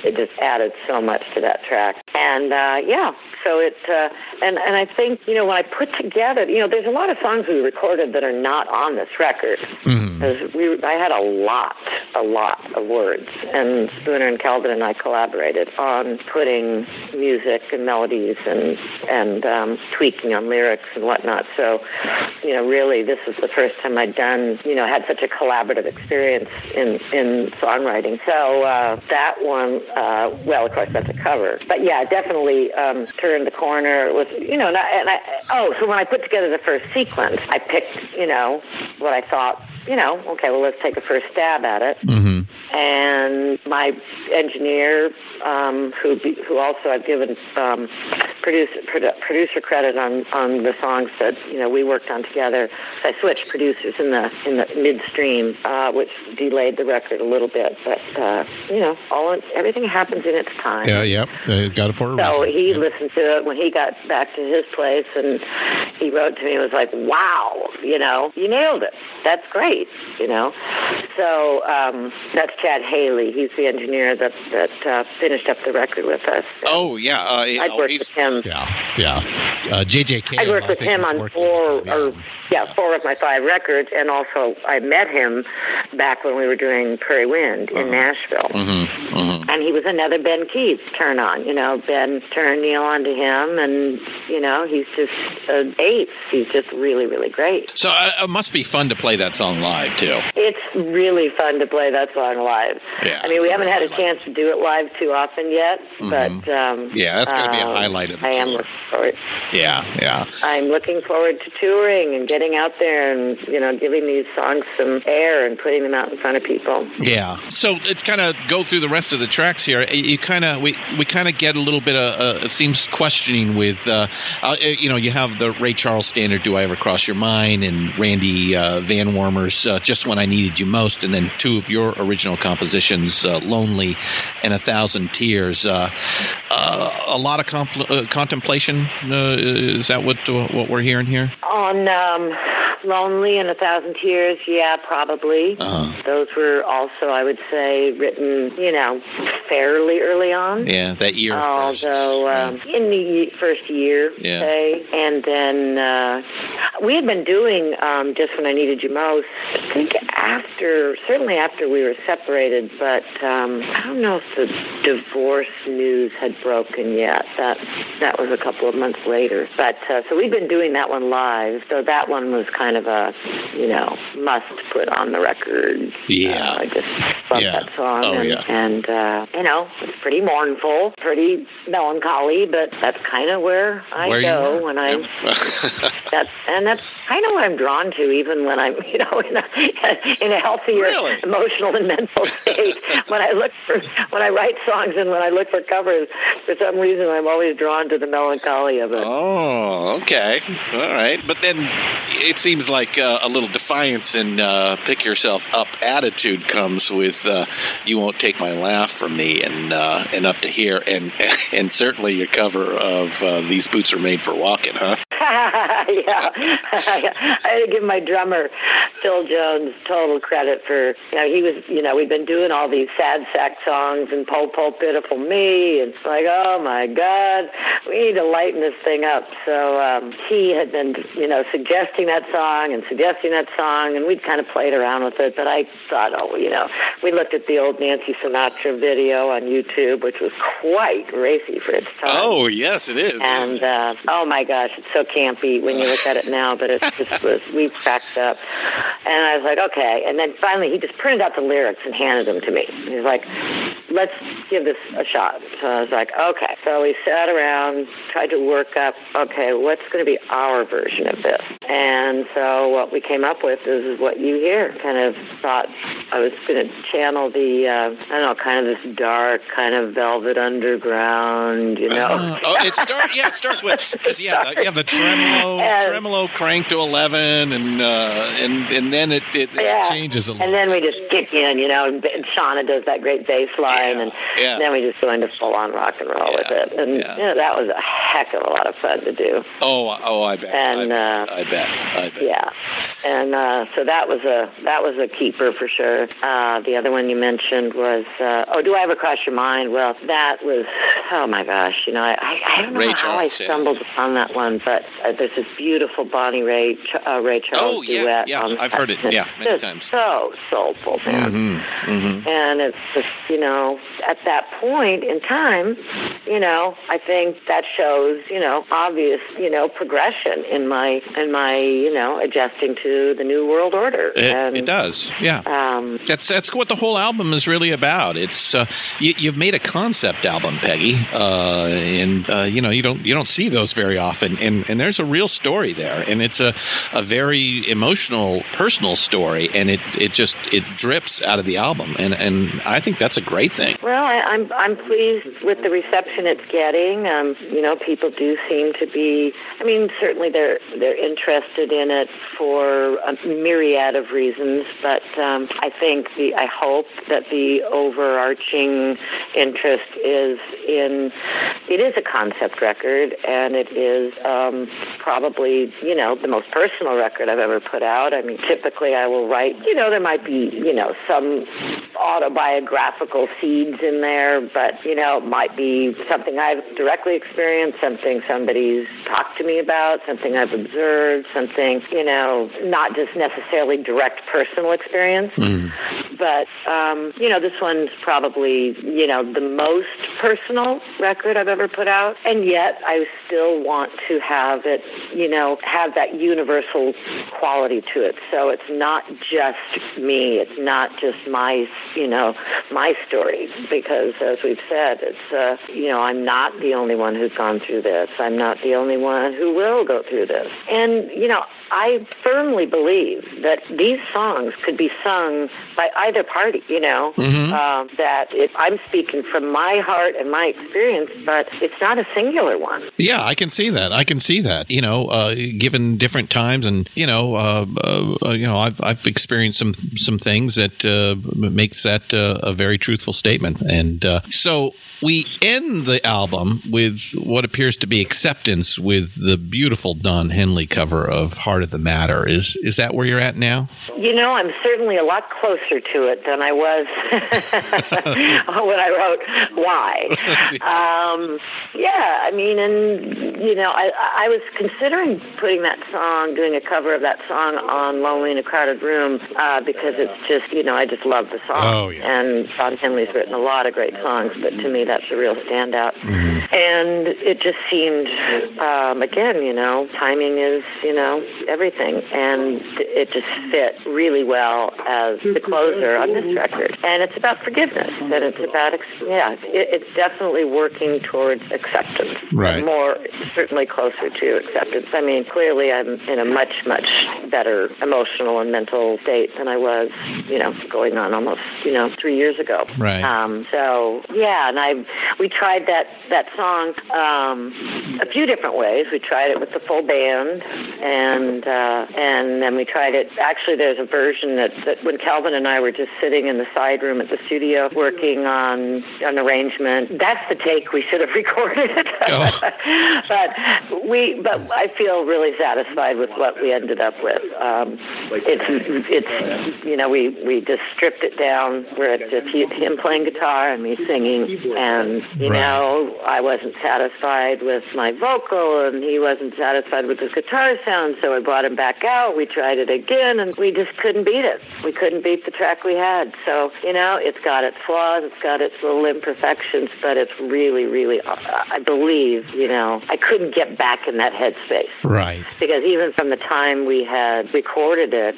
A: it just added so much to that track. And uh, yeah, so it uh, and and I think you know when I put together, you know, there's a lot of songs we recorded that are not on this record. Because we, I had a lot, a lot of words, and Spooner and Kelvin and I collaborated on putting music and melodies and and um, tweaking on lyrics and whatnot. So, you know, really, this is the first time I'd done, you know, had such a collaborative experience in in songwriting. So uh, that one, uh, well, of course, that's a cover, but yeah, definitely um, turned the corner with, you know, and I, and I oh, so when I put together the first sequence, I picked, you know, what I thought you know, okay, well, let's take a first stab at it.
D: Mhm.
A: And my engineer, um, who who also I've given um, producer produ- producer credit on on the songs that you know we worked on together. So I switched producers in the in the midstream, uh, which delayed the record a little bit. But uh, you know, all in, everything happens in its time.
D: Yeah, yep. Uh, got it for a
A: So
D: reason.
A: he
D: Yep.
A: listened to it when he got back to his place, and he wrote to me and was like, "Wow, you know, you nailed it. That's great." You know, so um, that's Chad Haley. He's the engineer that that uh, finished up the record with us.
F: Oh yeah, uh,
A: I'd
F: oh,
A: worked with him.
D: Yeah, yeah. Uh, JJ Cale,
A: I worked with
D: think,
A: him on four
D: him,
A: or
D: yeah.
A: four of my five records, and also I met him back when we were doing Prairie Wind in Nashville.
F: Mm-hmm. Mm-hmm.
A: And he was another Ben Keith turn on. You know, Ben turned Neil onto him, and you know, he's just an ace. He's just really, really great.
F: So uh, it must be fun to play that song live too.
A: It's really fun to play that song live.
F: Yeah,
A: I mean, we haven't had a chance to do it live too often yet, but um,
F: Yeah, that's gonna be a
A: uh,
F: highlight of the
A: I am looking forward.
F: Yeah, yeah.
A: I'm looking forward to touring and getting out there and you know giving these songs some air and putting them out in front of people.
F: Yeah. So it's kind of go through the rest of the tracks here. You kind of we we kind of get a little bit of uh, it seems questioning with uh, uh, you know you have the Ray Charles standard "Do I Ever Cross Your Mind" and Randy uh, VanWarmer's uh, "Just When I Needed You Most," and then two of your original compositions, uh, "Lonely" and "A Thousand Tears." Uh, uh, a lot of compl- uh, contemplation. Uh, is that what what we're hearing here?
A: On um, Lonely and a Thousand Tears, yeah, probably.
F: Uh-huh.
A: Those were also, I would say, written, you know, fairly early on.
F: Yeah, that year.
A: Although um, in the first year,
F: Yeah.
A: say, and then uh, we had been doing um, just when I needed you most. I think after, certainly after we were separated, but um, I don't know if the divorce news had broken yet. That that was a couple of months later. But uh, so we've been doing that one live. So that one was kind of a, you know, must put on the record.
F: Yeah.
A: uh, I just love
F: Yeah.
A: that song.
F: Oh,
A: and,
F: yeah.
A: and uh, you know, it's pretty mournful, pretty melancholy, but that's kind of where I
F: Where
A: go when I.
F: Yep.
A: That's and that's kind of what I'm drawn to, even when I'm, you know, in a in a healthier
F: Really?
A: emotional and mental state. when I look for when I write songs and when I look for covers, for some reason I'm always drawn to the melancholy of it.
F: Oh, okay. All right. But then it seems like uh, a little defiance and uh, pick yourself up attitude comes with uh, you won't take my laugh from me and uh, and up to here and and certainly your cover of uh, these boots are made for walking, huh?
A: yeah, I had to give my drummer Phil Jones total credit for you know he was you know we'd been doing all these sad sack songs and po po pitiful me and it's like oh my god we need to lighten this thing up so um, he had been you know suggesting that song and suggesting that song and we'd kind of played around with it but I thought oh you know we looked at the old Nancy Sinatra video on YouTube which was quite racy for its time.
F: Oh, yes, it is.
A: And uh, oh my gosh, it's so campy when you look at it now, but it just was we cracked up. And I was like, okay. And then finally, he just printed out the lyrics and handed them to me. He's like, let's give this a shot. So I was like, okay. So we sat around, tried to work up, okay, what's going to be our version of this? And so what we came up with is, what you hear. Kind of thought I was going to channel the, uh, I don't know, kind of this dark, kind of velvet underground, you know.
F: oh, it starts. Yeah, it starts with because yeah, you have the tremolo,
A: And-
F: tremolo crank to eleven, and uh, and and then it it,
A: Yeah.
F: It changes a little.
A: And then we just kick in, you know, and and Shonna does that great bass line,
F: Yeah,
A: and
F: yeah.
A: then we just go into full on rock and roll with it. And
F: yeah.
A: you know, that was a heck of a lot of fun to do.
F: Oh, oh, I bet.
A: And,
F: I, bet
A: uh,
F: I bet. I bet.
A: Yeah, and uh, so that was a that was a keeper for sure. Uh, the other one you mentioned was uh, oh, do I ever cross your mind? Well, that was oh my gosh, you know, I I, I don't know
F: Ray
A: how I
F: Charles, yeah.
A: stumbled upon that one, but uh, there's this beautiful Bonnie Raitt uh, Ray Charles
F: Oh, yeah,
A: duet.
F: yeah,
A: on
F: I've heard it, yeah, times.
A: So soulful, man.
F: Mm-hmm. Mm-hmm.
A: And it's just, you know, at that point in time, you know, I think that shows, you know, obvious, you know, progression in my, in my, you know, adjusting to the new world order.
F: It,
A: and,
F: it does. Yeah.
A: Um,
F: That's that's what the whole album is really about. It's uh, you, you've made a concept album, Pegi, uh, and uh, you know you don't you don't see those very often. And, and there's a real story there, and it's a, a very emotional, personal story, and it, it just it drips out of the album, and and I think that's a great thing.
A: Well, I, I'm I'm pleased with the reception it's getting. Um, you know, people do seem to be. I mean, certainly they're they're interested in it for a myriad of reasons, but um, I think the I hope that the overarching interest is in it is a concept record, and it is um, probably you know the most personal record I've ever put out. I mean, typically I will write. You know, there might be you know some autobiographical seeds in there, but you know, it might be something I've directly experienced, something somebody's talked to me about, something I've observed, something you know, not just necessarily direct personal experience. But um, you know, this one's probably you know the most personal record I've ever put out, and yet I still want to have it, you know, have that universal quality to it. So it's not just me. It's not just my, you know, my story. Because as we've said, it's, uh, you know, I'm not the only one who's gone through this. I'm not the only one who will go through this. And you know, I firmly believe that these songs could be sung by either party. You know, um, that it, I'm speaking from my heart and my experience, but it's not a singular one.
D: Yeah, I can see that. I can see that. You know, uh, given different times, and you know, uh, uh, you know, I've I've experienced some some things that uh, makes that uh, a very truthful statement. And uh, so we end the album with what appears to be acceptance with the beautiful Don Henley cover of "Heart of the Matter." Is is that where you're at now?
A: You know, I'm certainly a lot closer to it than I was when I wrote Why. Um, yeah, I mean, and you know, I, I was considering putting that song, doing a cover of that song on "Lonely in a Crowded Room" uh, because it's just, you know, I just love the song.
D: Oh, yeah.
A: And Don Henley's written a lot of great songs, but to me, that's a real standout. And it just seemed, um, again, you know, timing is, you know, everything, and it just fit really well as the closer on this record. And it's about forgiveness, and it's about, yeah, it, it's definitely working towards acceptance.
D: Right.
A: More, certainly closer to acceptance. I mean, clearly I'm in a much, much better emotional and mental state than I was, you know, going on almost, you know, three years ago.
D: Right.
A: Um, so yeah, and I we tried that that song um, a few different ways. We tried it with the full band, and uh, and then we tried it. Actually, there's a version that, that when Kelvin and I were just sitting in the side room at the studio working on an arrangement. That's the take we should have recorded.
D: Oh.
A: but we, but I feel really satisfied with what we ended up with. Um, it's it's you know we we just stripped it down where it's just he, him playing guitar and me singing, and you
D: Right.
A: know I wasn't satisfied with my vocal and he wasn't satisfied with his guitar sound, so I brought him back out. We tried it again, and we just couldn't beat it. We couldn't beat the track we had. So you know it's got its flaws, it's got its little imperfections, but it's really, really. Uh, I believe you know I couldn't get back in that headspace
D: Right.
A: because even from the time we had recorded it,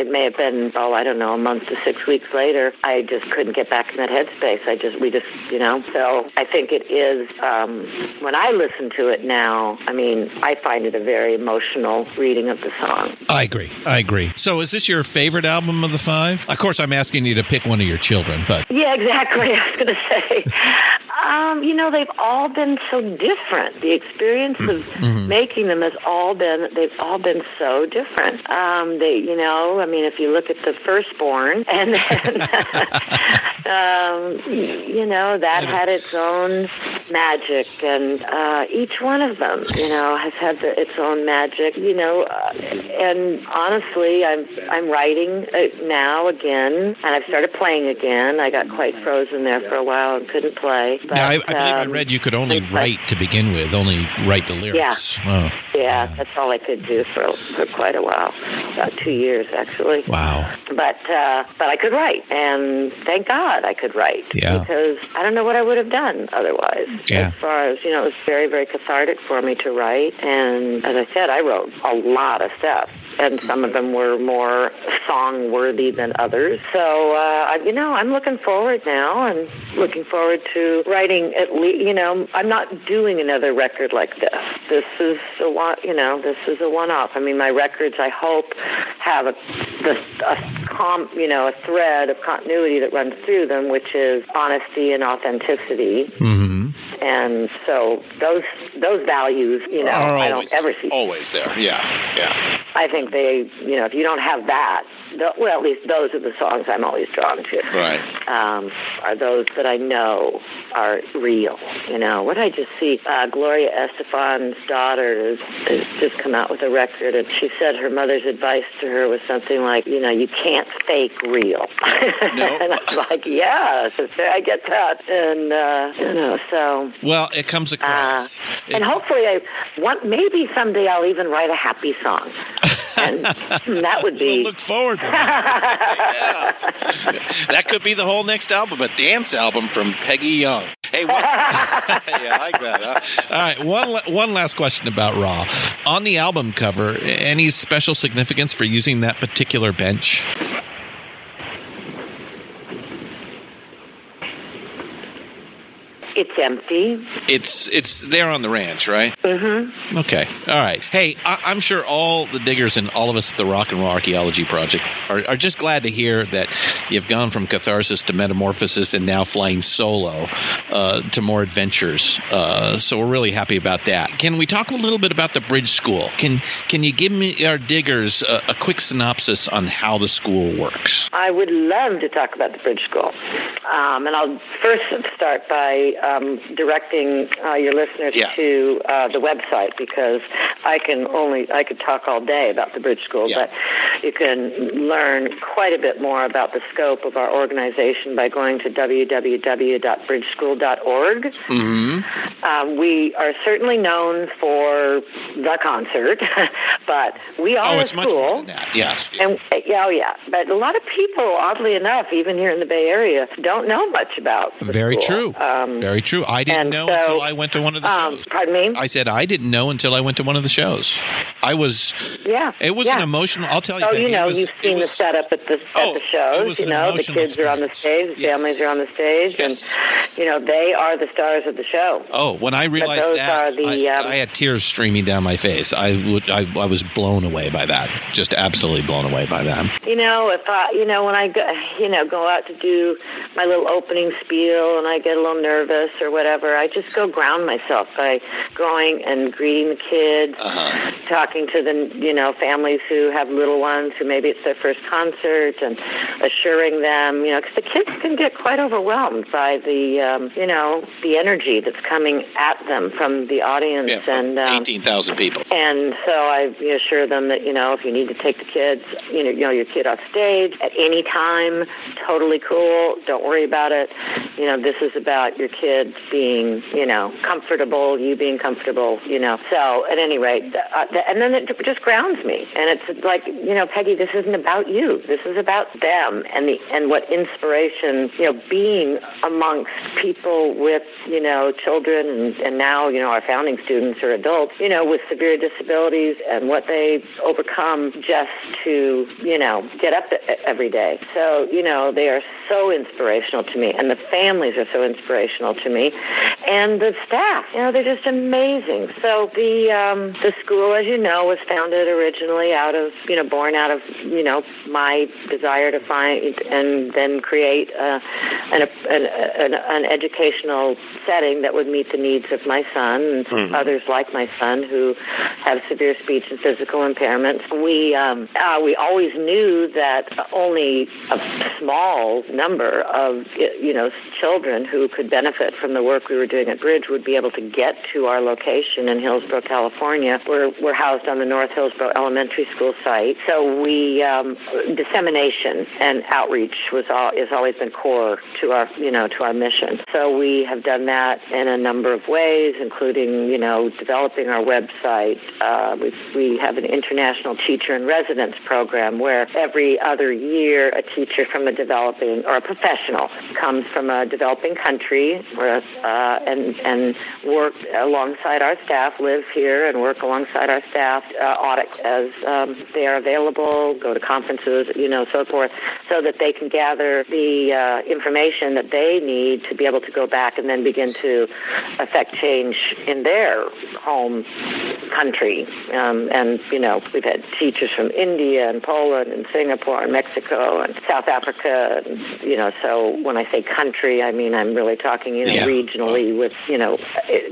A: it may have been oh I don't know a month to six weeks later. I just couldn't get back in that headspace. I just we just you know so I think it is um, when I listen to it now. I mean I find it a very emotional reading of the song.
D: I agree. I agree. So, is this your favorite album of the five? Of course, I'm asking you to pick one of your children, but
A: Yeah, exactly. I was going to say, um, you know, they've all been so different. The experience of making them has all been, they've all been so different. Um, they, you know, I mean, if you look at the firstborn, and then, um, you know, that had its own magic, and uh, each one of them, you know, has had the, its own magic. You know, uh, and honestly, I'm I'm writing uh, now again, and I've started playing again. I got quite frozen there for a while and couldn't play. But,
D: now, I, I believe I
A: um,
D: read you could only write to begin with, only write the lyrics. Oh,
A: Yeah, that's all I could do for for quite a while, about two years actually.
D: Wow.
A: But uh, but I could write, and thank God I could write
D: Yeah.
A: because I don't know what I would have done otherwise.
D: Yeah.
A: As far as you know, it was very very cathartic for me to write, and as I said, I wrote a lot of stuff. And some of them were more song worthy than others. So, uh, I- you know, I'm looking forward now and looking forward to writing at least, you know, I'm not doing another record like this. This is a one, you know, this is a one off. I mean, my records, I hope, have a, the, a com, you know, a thread of continuity that runs through them, which is honesty and authenticity.
D: hmm
A: And so those those values, you know,
F: Are
A: I
F: always,
A: don't ever see.
F: always there. Yeah, yeah.
A: I think they, you know, if you don't have that, the, well, at least those are the songs I'm always drawn to.
F: Right.
A: Um, are those that I know are real. You know, what I just see? Uh, Gloria Estefan's daughter has, has just come out with a record, and she said her mother's advice to her was something like, you know, you can't fake real.
F: No.
A: and I'm like, yeah, I get that. And uh, you know, so
D: Well, it comes
A: uh,
D: across.
A: and
D: It-
A: hopefully, I want maybe someday I'll even write a happy song, and hmm, that would
D: we'll
A: be.
D: look forward to that.
F: That could be the whole next album, a dance album from Pegi Young. Hey, what? yeah, I like that. Huh?
D: All right, one one last question about Raw. On the album cover, any special significance for using that particular bench?
A: It's empty.
F: It's it's there on the ranch, right?
A: Mm-hmm.
D: Okay, all right. Hey, I- I'm sure all the diggers and all of us at the Rock and Roll Archaeology Project are, are just glad to hear that you've gone from catharsis to metamorphosis and now flying solo uh, to more adventures. Uh, so we're really happy about that. Can we talk a little bit about the Bridge School? Can Can you give me our diggers a, a quick synopsis on how the school works?
A: I would love to talk about the Bridge School. Um, and I'll first start by um, directing uh, your listeners
F: Yes.
A: to uh, the website because I can only I could talk all day about the Bridge School,
F: Yeah.
A: but you can learn quite a bit more about the scope of our organization by going to www.bridgeschool.org.
F: Mm-hmm.
A: Um, we are certainly known for the concert, but we are
F: Oh,
A: a
F: it's much
A: school.
F: more than that. Yes.
A: And yeah, oh yeah, but a lot of people, oddly enough, even here in the Bay Area, don't know much about. the
D: Very
A: school.
D: true.
A: Um,
D: Very true. I didn't
A: and
D: know
A: so,
D: until I went to one of the
A: um,
D: shows.
A: pardon me.
D: I said I didn't know until I went to one of the shows. I was.
A: yeah,
D: It was
A: yeah.
D: an emotional. I'll tell you.
A: Oh,
D: Becky,
A: you know,
D: was-
A: you've seen the setup at the at
D: Oh,
A: the shows. You know, the kids are on the stage, the
D: Yes.
A: families are on the stage,
F: Yes.
A: and you know they are the stars of the show.
D: Oh, when I realized
A: those
D: that,
A: are the,
D: I,
A: um,
D: I had tears streaming down my face. I would. I, I was blown away by that. Just absolutely blown away by that.
A: You know, if I, you know, when I go, you know, go out to do my little opening spiel and I get a little nervous or whatever, I just go ground myself by going and greeting the kids,
F: Uh-huh.
A: talking to the, you know, families who have little ones who maybe it's their first concert and assuring them, you know, because the kids can get quite overwhelmed by the, um, you know, the energy that's coming at them from the audience
F: Yeah,
A: and um,
F: eighteen thousand people.
A: and so I assure them that you know if you need to take the kids, you know, you know your kid off stage at any time, totally cool. Don't worry about it. You know, this is about your being, you know, comfortable, you being comfortable. You know, so at any rate, uh, th- and then it just grounds me, and it's like you know, Pegi, this isn't about you. This is about them and the and what inspiration, you know, being amongst people with you know children and, and now you know our founding students are adults, you know, with severe disabilities and what they overcome just to you know get up every day. So you know they are so inspirational to me, and the families are so inspirational to me, and the staff, you know, they're just amazing. So the um, the school, as you know, was founded originally out of you know born out of you know my desire to find and then create uh, an, an, an, an educational setting that would meet the needs of my son and others like my son who have severe speech and physical impairments. We um, uh, we always knew that only a small number of you know children who could benefit from the work we were doing at Bridge would be able to get to our location in Hillsborough, California. We're we're housed on the North Hillsborough Elementary School site, so we um, dissemination and outreach was all has always been core to our you know to our mission. So we have done that in a number of ways, including you know developing our website. Uh, we we have an international teacher in residence program where every other year a teacher from a developing or a professional comes from a developing country where, uh, and and work alongside our staff, live here and work alongside our staff, uh, audit as um, they are available, go to conferences, you know, so forth, so that they can gather the uh, information that they need to be able to go back and then begin to affect change in their home country. Um, and, you know, we've had teachers from India and Poland and Singapore and Mexico and South Africa. And, you know, so when I say country, I mean I'm really talking, you know,
F: Yeah.
A: regionally with, you know,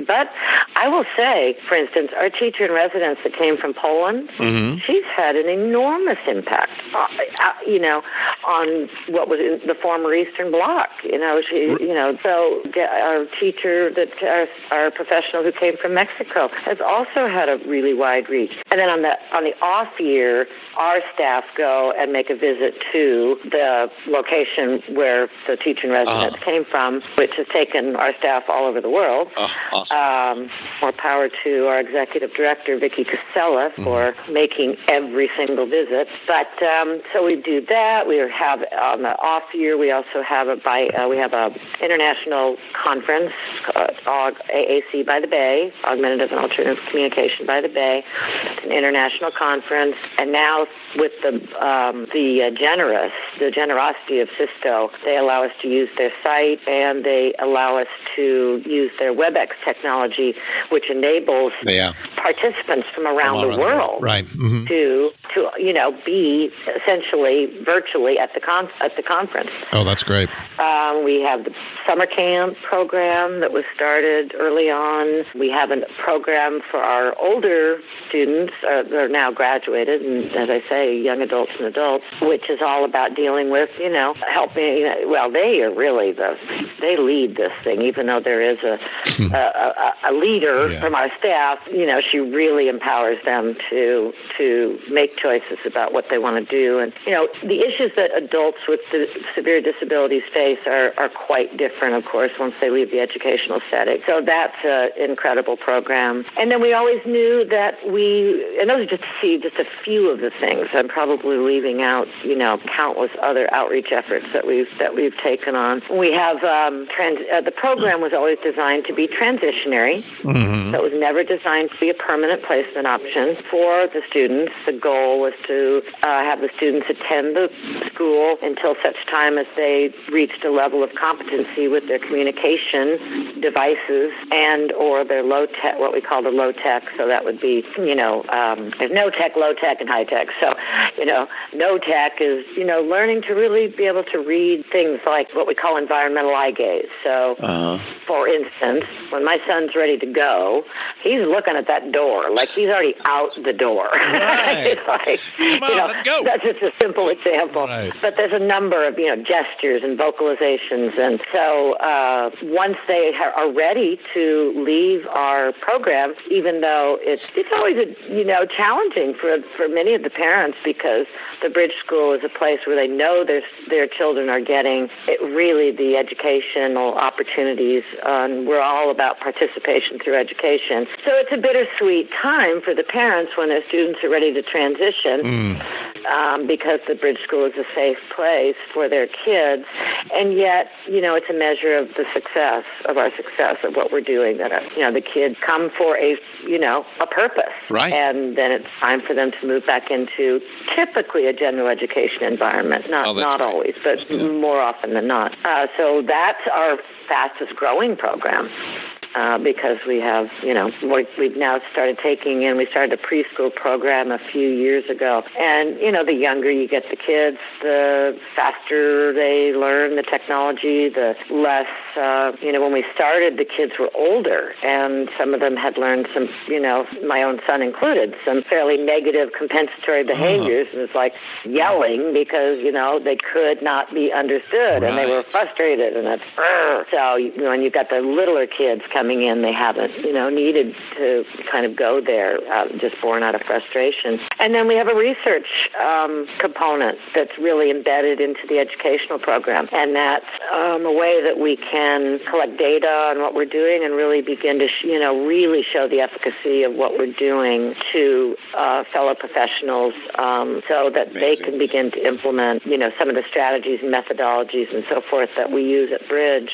A: but I will say, for instance, our teacher in residence that came came from Poland.
F: Mhm.
A: She's had an enormous impact, uh, uh, you know, on what was in the former Eastern Bloc. You know, she, you know, so our teacher, that our, our professional who came from Mexico, has also had a really wide reach. And then on the on the off year, our staff go and make a visit to the location where the teacher in residence
F: Uh-huh.
A: came from, which has taken our staff all over the world.
F: Oh, awesome.
A: Um, more power to our executive director, Vicki Casella, for making every single visit. But um, so we do that. We have on the off year. We also have a by uh, we have a international conference AUG, AAC by the Bay, Augmentative and Alternative Communication by the Bay. It's an international conference, and now with the um, the uh, generous the generosity of Cisco, they allow us to use their site and they allow us to use their WebEx technology, which enables
F: yeah.
A: participants from around the
D: around the
A: world
D: Right. hmm
A: to to you know be essentially virtually at the con- at the conference.
D: Oh, that's great.
A: Um, we have the summer camp program that was started early on. We have a program for our older students uh, that are now graduated, and as I say, young adults and adults, which is all about dealing with, you know, helping. Well, they are really the they lead this thing, even though there is hmm. a a, a, a leader
D: Yeah.
A: from our staff. You know, she really empowers them to to make choices about what they want to do, and you know, the issues that adults with severe disabilities face are are quite different, of course, once they leave the educational setting. So that's an incredible program. And then we always knew that we, and those are just to see just a few of the things. I'm probably leaving out, you know, countless other outreach efforts that we've that we've taken on. We have um, trans. Uh, the program was always designed to be transitionary.
D: hmm
A: So it was never designed to be a permanent placement option for the students. The goal was to uh, have the students attend the school until such time as they reached a level of competency with their communication devices and or their low tech, what we call the low tech. So that would be, you know, um, there's no tech, low tech, and high tech. So, you know, no tech is, you know, learning to really be able to read things like what we call environmental eye gaze. So,
F: Uh,
A: for instance, when my son's ready to go, he's looking at that door like he's already out the door.
D: Right.
A: like,
D: Come on,
A: you know,
D: let's go.
A: That's just a simple example.
D: Right.
A: But there's a number of you know gestures and vocalizations, and so uh, once they are ready to leave our program, even though it's it's always a, you know challenging for for many of the parents because the bridge school is a place where they know their their children are getting it really the educational opportunities. Um, we're all about participation through education, so it's a bittersweet time for the parents when their students are ready to transition um, because the bridge school is a safe place for their kids, and yet you know it's a measure of the success of our success of what we're doing. That uh, you know the kids come for a you know a purpose,
F: Right.
A: And then it's time for them to move back into typically a general education environment. Not
F: Oh,
A: not always, but more often than not. Uh, so that's our fastest growing program uh, because we have, you know, we- we've now started taking in, we started a preschool program a few years ago. And, you know, the younger you get the kids, the faster they learn the technology, the less, uh, you know, when we started, the kids were older and some of them had learned some, you know, my own son included, some fairly negative compensatory behaviors. And it's like yelling because, you know, they could not be understood and they were frustrated and it's "Brr." so you know, when you've got the littler kids coming in they haven't you know needed to kind of go there uh, just born out of frustration. And then we have a research um, component that's really embedded into the educational program. And that's um, a way that we can collect data on what we're doing and really begin to sh- you know really show the efficacy of what we're doing to uh, fellow professionals um, so that they can begin to implement, you know, some of the strategies and methodologies and so forth that we use at Bridge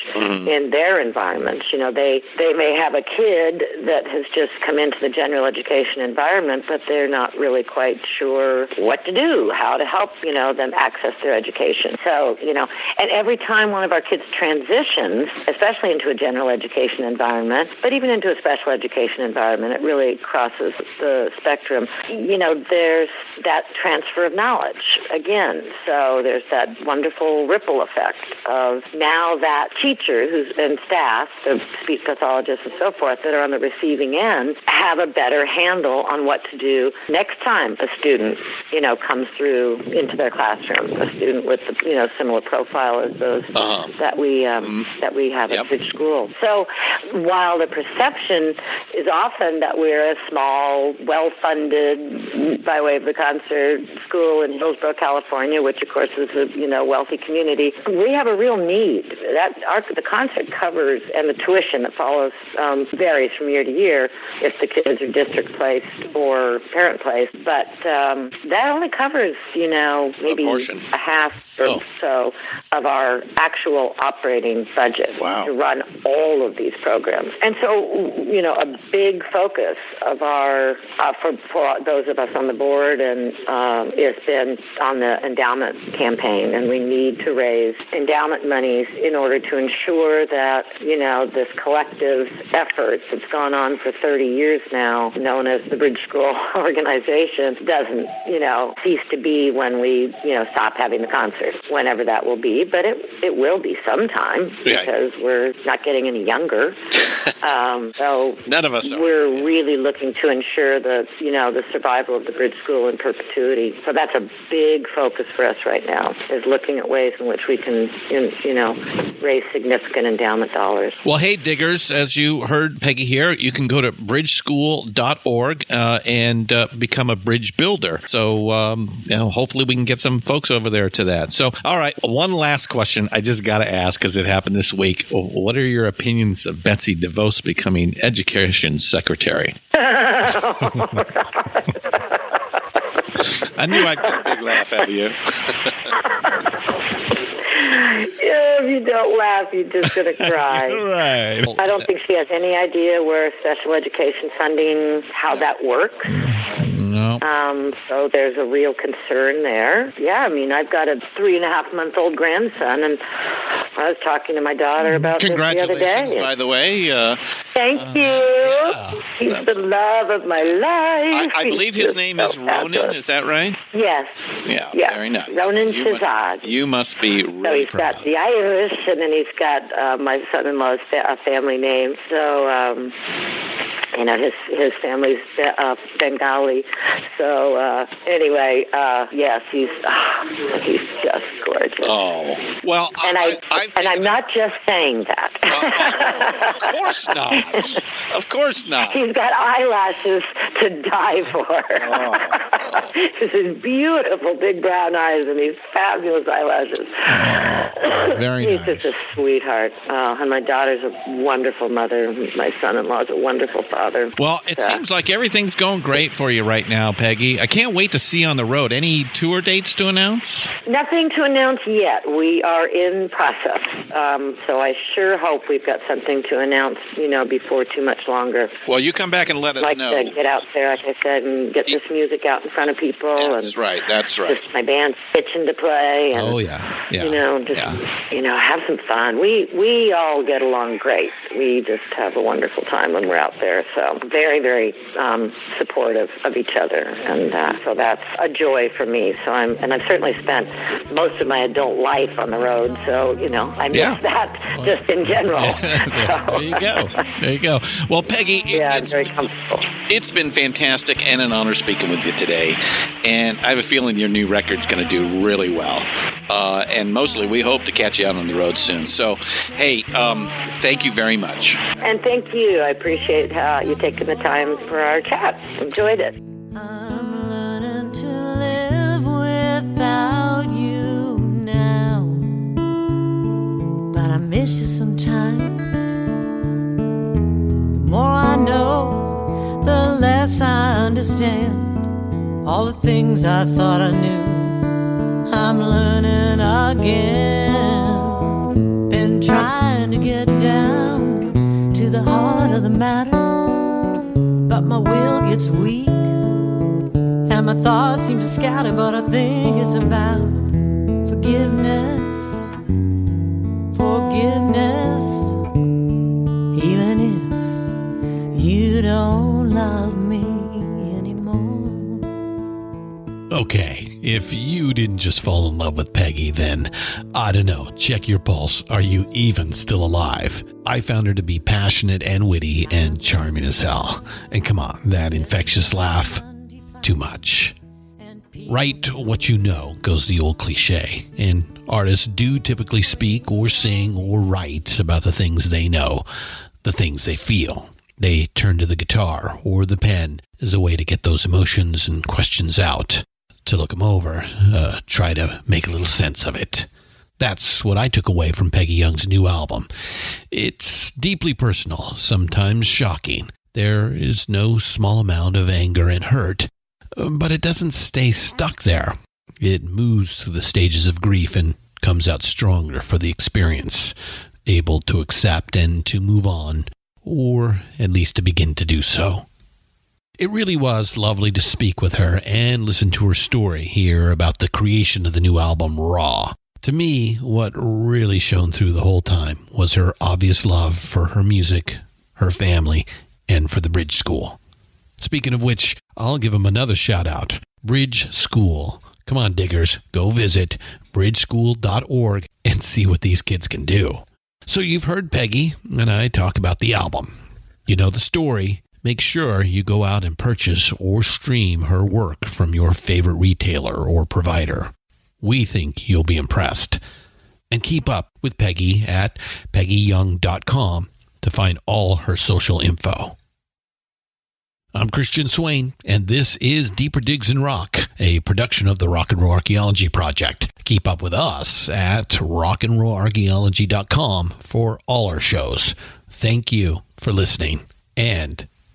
A: in their environments. You know, they they may have a kid that has just come into the general education environment, but they're not really quite sure what to do, how to help, you know, them access their education. So, you know, and every time one of our kids transitions, especially into a general education environment, but even into a special education environment, it really crosses the spectrum. You know, there's that transfer of knowledge again. So there's that wonderful ripple effect of now that teacher who's and staff, the speech pathology and so forth that are on the receiving end have a better handle on what to do next time a student, you know, comes through into their classroom, a student with the, you know, similar profile as those
F: Uh-huh.
A: that we um, that we have
F: Yep.
A: at Bridge School. So while the perception is often that we're a small, well-funded, by way of the concert school in Hillsborough, California, which of course is a you know wealthy community, we have a real need. That our, the concert covers and the tuition that follows um, varies from year to year if the kids are district placed or parent placed, but um, that only covers you know maybe
F: portion.
A: a half or
F: Oh.
A: so of our actual operating budget
F: Wow.
A: to run all of these programs. And so, you know, a big focus of our, uh, for, for those of us on the board and um, has been on the endowment campaign. And we need to raise endowment monies in order to ensure that, you know, this collective effort that's gone on for 30 years now, known as the Bridge School Organization, doesn't, you know, cease to be when we, you know, stop having the concerts, whenever that will be. But it, it will be sometime because we're not getting any younger. Um, so
F: None of us are.
A: we're really looking to ensure the, you know, the survival of the Bridge School in perpetuity. So that's a big focus for us right now, is looking at ways in which we can, you know, raise significant endowment dollars.
D: Well, hey, diggers, as you heard Pegi here, you can go to bridgeschool.org uh, and uh, become a bridge builder. So, um, you know, hopefully we can get some folks over there to that. So, all right, one last question I just got to ask because it happened this week. What are your opinions of Betsy DeVos becoming education secretary?
F: I knew I'd get a big laugh out of you.
A: If you don't laugh, you're just going to cry.
D: right.
A: I don't think she has any idea where special education funding, how that works.
D: No.
A: Um, so there's a real concern there. Yeah, I mean, I've got a three and a half month old grandson, and I was talking to my daughter about this the other
F: Congratulations,
A: day.
F: by the way. Uh,
A: Thank you.
D: yeah,
A: He's the love of my life.
F: I, I believe his name
A: so
F: is Ronan.
A: fabulous.
F: Is that right?
A: Yes.
F: Yeah,
A: Yeah.
F: very nice.
A: Ronan
F: you must,
A: Shazad.
F: you must be
A: So
F: really
A: he's got
F: proud.
A: the And then he's got uh, my son-in-law's fa- family name. So, um, you know, his his family's uh, Bengali. So uh, anyway, uh, yes, he's uh, he's just gorgeous.
F: Oh well,
A: and I,
F: I,
A: and I'm not just saying that.
F: Oh, of course not. Of course not.
A: He's got eyelashes to die for.
F: Oh,
A: His beautiful big brown eyes and these fabulous eyelashes.
D: very
A: He's
D: nice.
A: just a sweetheart. Oh, and my daughter's a wonderful mother. My son-in-law's a wonderful father.
D: Well, it
A: Yeah.
D: seems like everything's going great for you right now, Pegi. I can't wait to see you on the road. Any tour dates to announce?
A: Nothing to announce yet. We are in process. Um, so I sure hope we've got something to announce, you know, before too much longer.
F: well, you come back and let us
A: like
F: know.
A: to get out there, like I said, and get this music out in front of people.
F: That's
A: and
F: right. That's right.
A: Just my band's itching to play. And,
D: Oh yeah, yeah.
A: You know, just
D: yeah.
A: you know, have some fun. We we all get along great. We just have a wonderful time when we're out there. So very very um, supportive of each other, and uh, so that's a joy for me. So I'm and I've certainly spent most of my adult life on the road. So you know, I miss
D: Yeah.
A: that just in general.
D: there you go. There you go. Well, Pegi,
A: Yeah, I'm
D: it's,
A: very comfortable.
F: It's been fantastic and an honor speaking with you today. And I have a feeling your new record's going to do really well. Uh, and mostly, we hope to catch you out on the road soon. So, hey, um, thank you very much.
A: And thank you. I appreciate how you taking the time for our chat. Enjoyed it.
E: I'm learning to live without you now. But I miss you sometimes. The more I know, the less I understand. All the things I thought I knew, I'm learning again. Been trying to get down to the heart of the matter, but my will gets weak. And my thoughts seem to scatter, but I think it's about forgiveness. Forgiveness. Even if you don't love me anymore.
D: okay. If you didn't just fall in love with Pegi, then I don't know. Check your pulse. Are you even still alive? I found her to be passionate and witty and charming as hell. And come on, that infectious laugh, too much. Write what you know goes the old cliche, and artists do typically speak or sing or write about the things they know, the things they feel. They turn to the guitar or the pen as a way to get those emotions and questions out, to look them over, uh, try to make a little sense of it. That's what I took away from Pegi Young's new album. It's deeply personal, sometimes shocking. There is no small amount of anger and hurt, but it doesn't stay stuck there. It moves through the stages of grief and comes out stronger for the experience, able to accept and to move on, or at least to begin to do so. It really was lovely to speak with her and listen to her story here about the creation of the new album Raw. To me, what really shone through the whole time was her obvious love for her music, her family, and for the Bridge School. Speaking of which, I'll give them another shout out Bridge School. Come on, diggers, go visit bridgeschool.org and see what these kids can do. So, you've heard Pegi and I talk about the album. You know the story. Make sure you go out and purchase or stream her work from your favorite retailer or provider. We think you'll be impressed. And keep up with Pegi at pegiyoung.com to find all her social info. I'm Christian Swain, and this is Deeper Digs in Rock, a production of the Rock and Roll Archaeology Project. Keep up with us at rockandrollarchaeology.com for all our shows. Thank you for listening, and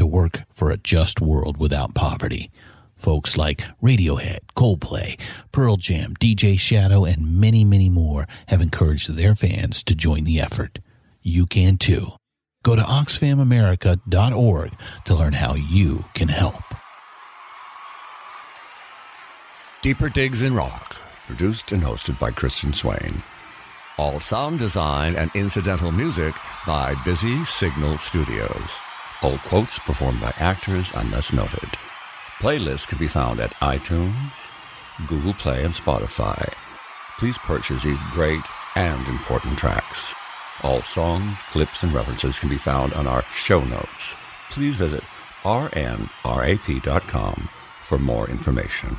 D: to work for a just world without poverty. Folks like Radiohead, Coldplay, Pearl Jam, DJ Shadow, and many, many more have encouraged their fans to join the effort. You can too. Go to oxfamamerica.org to learn how you can help.
C: Deeper Digs in Rocks, produced and hosted by Christian Swain. All sound design and incidental music by Busy Signal Studios. All quotes performed by actors unless noted. Playlists can be found at iTunes, Google Play, and Spotify. Please purchase these great and important tracks. All songs, clips, and references can be found on our show notes. Please visit rnrap.com for more information.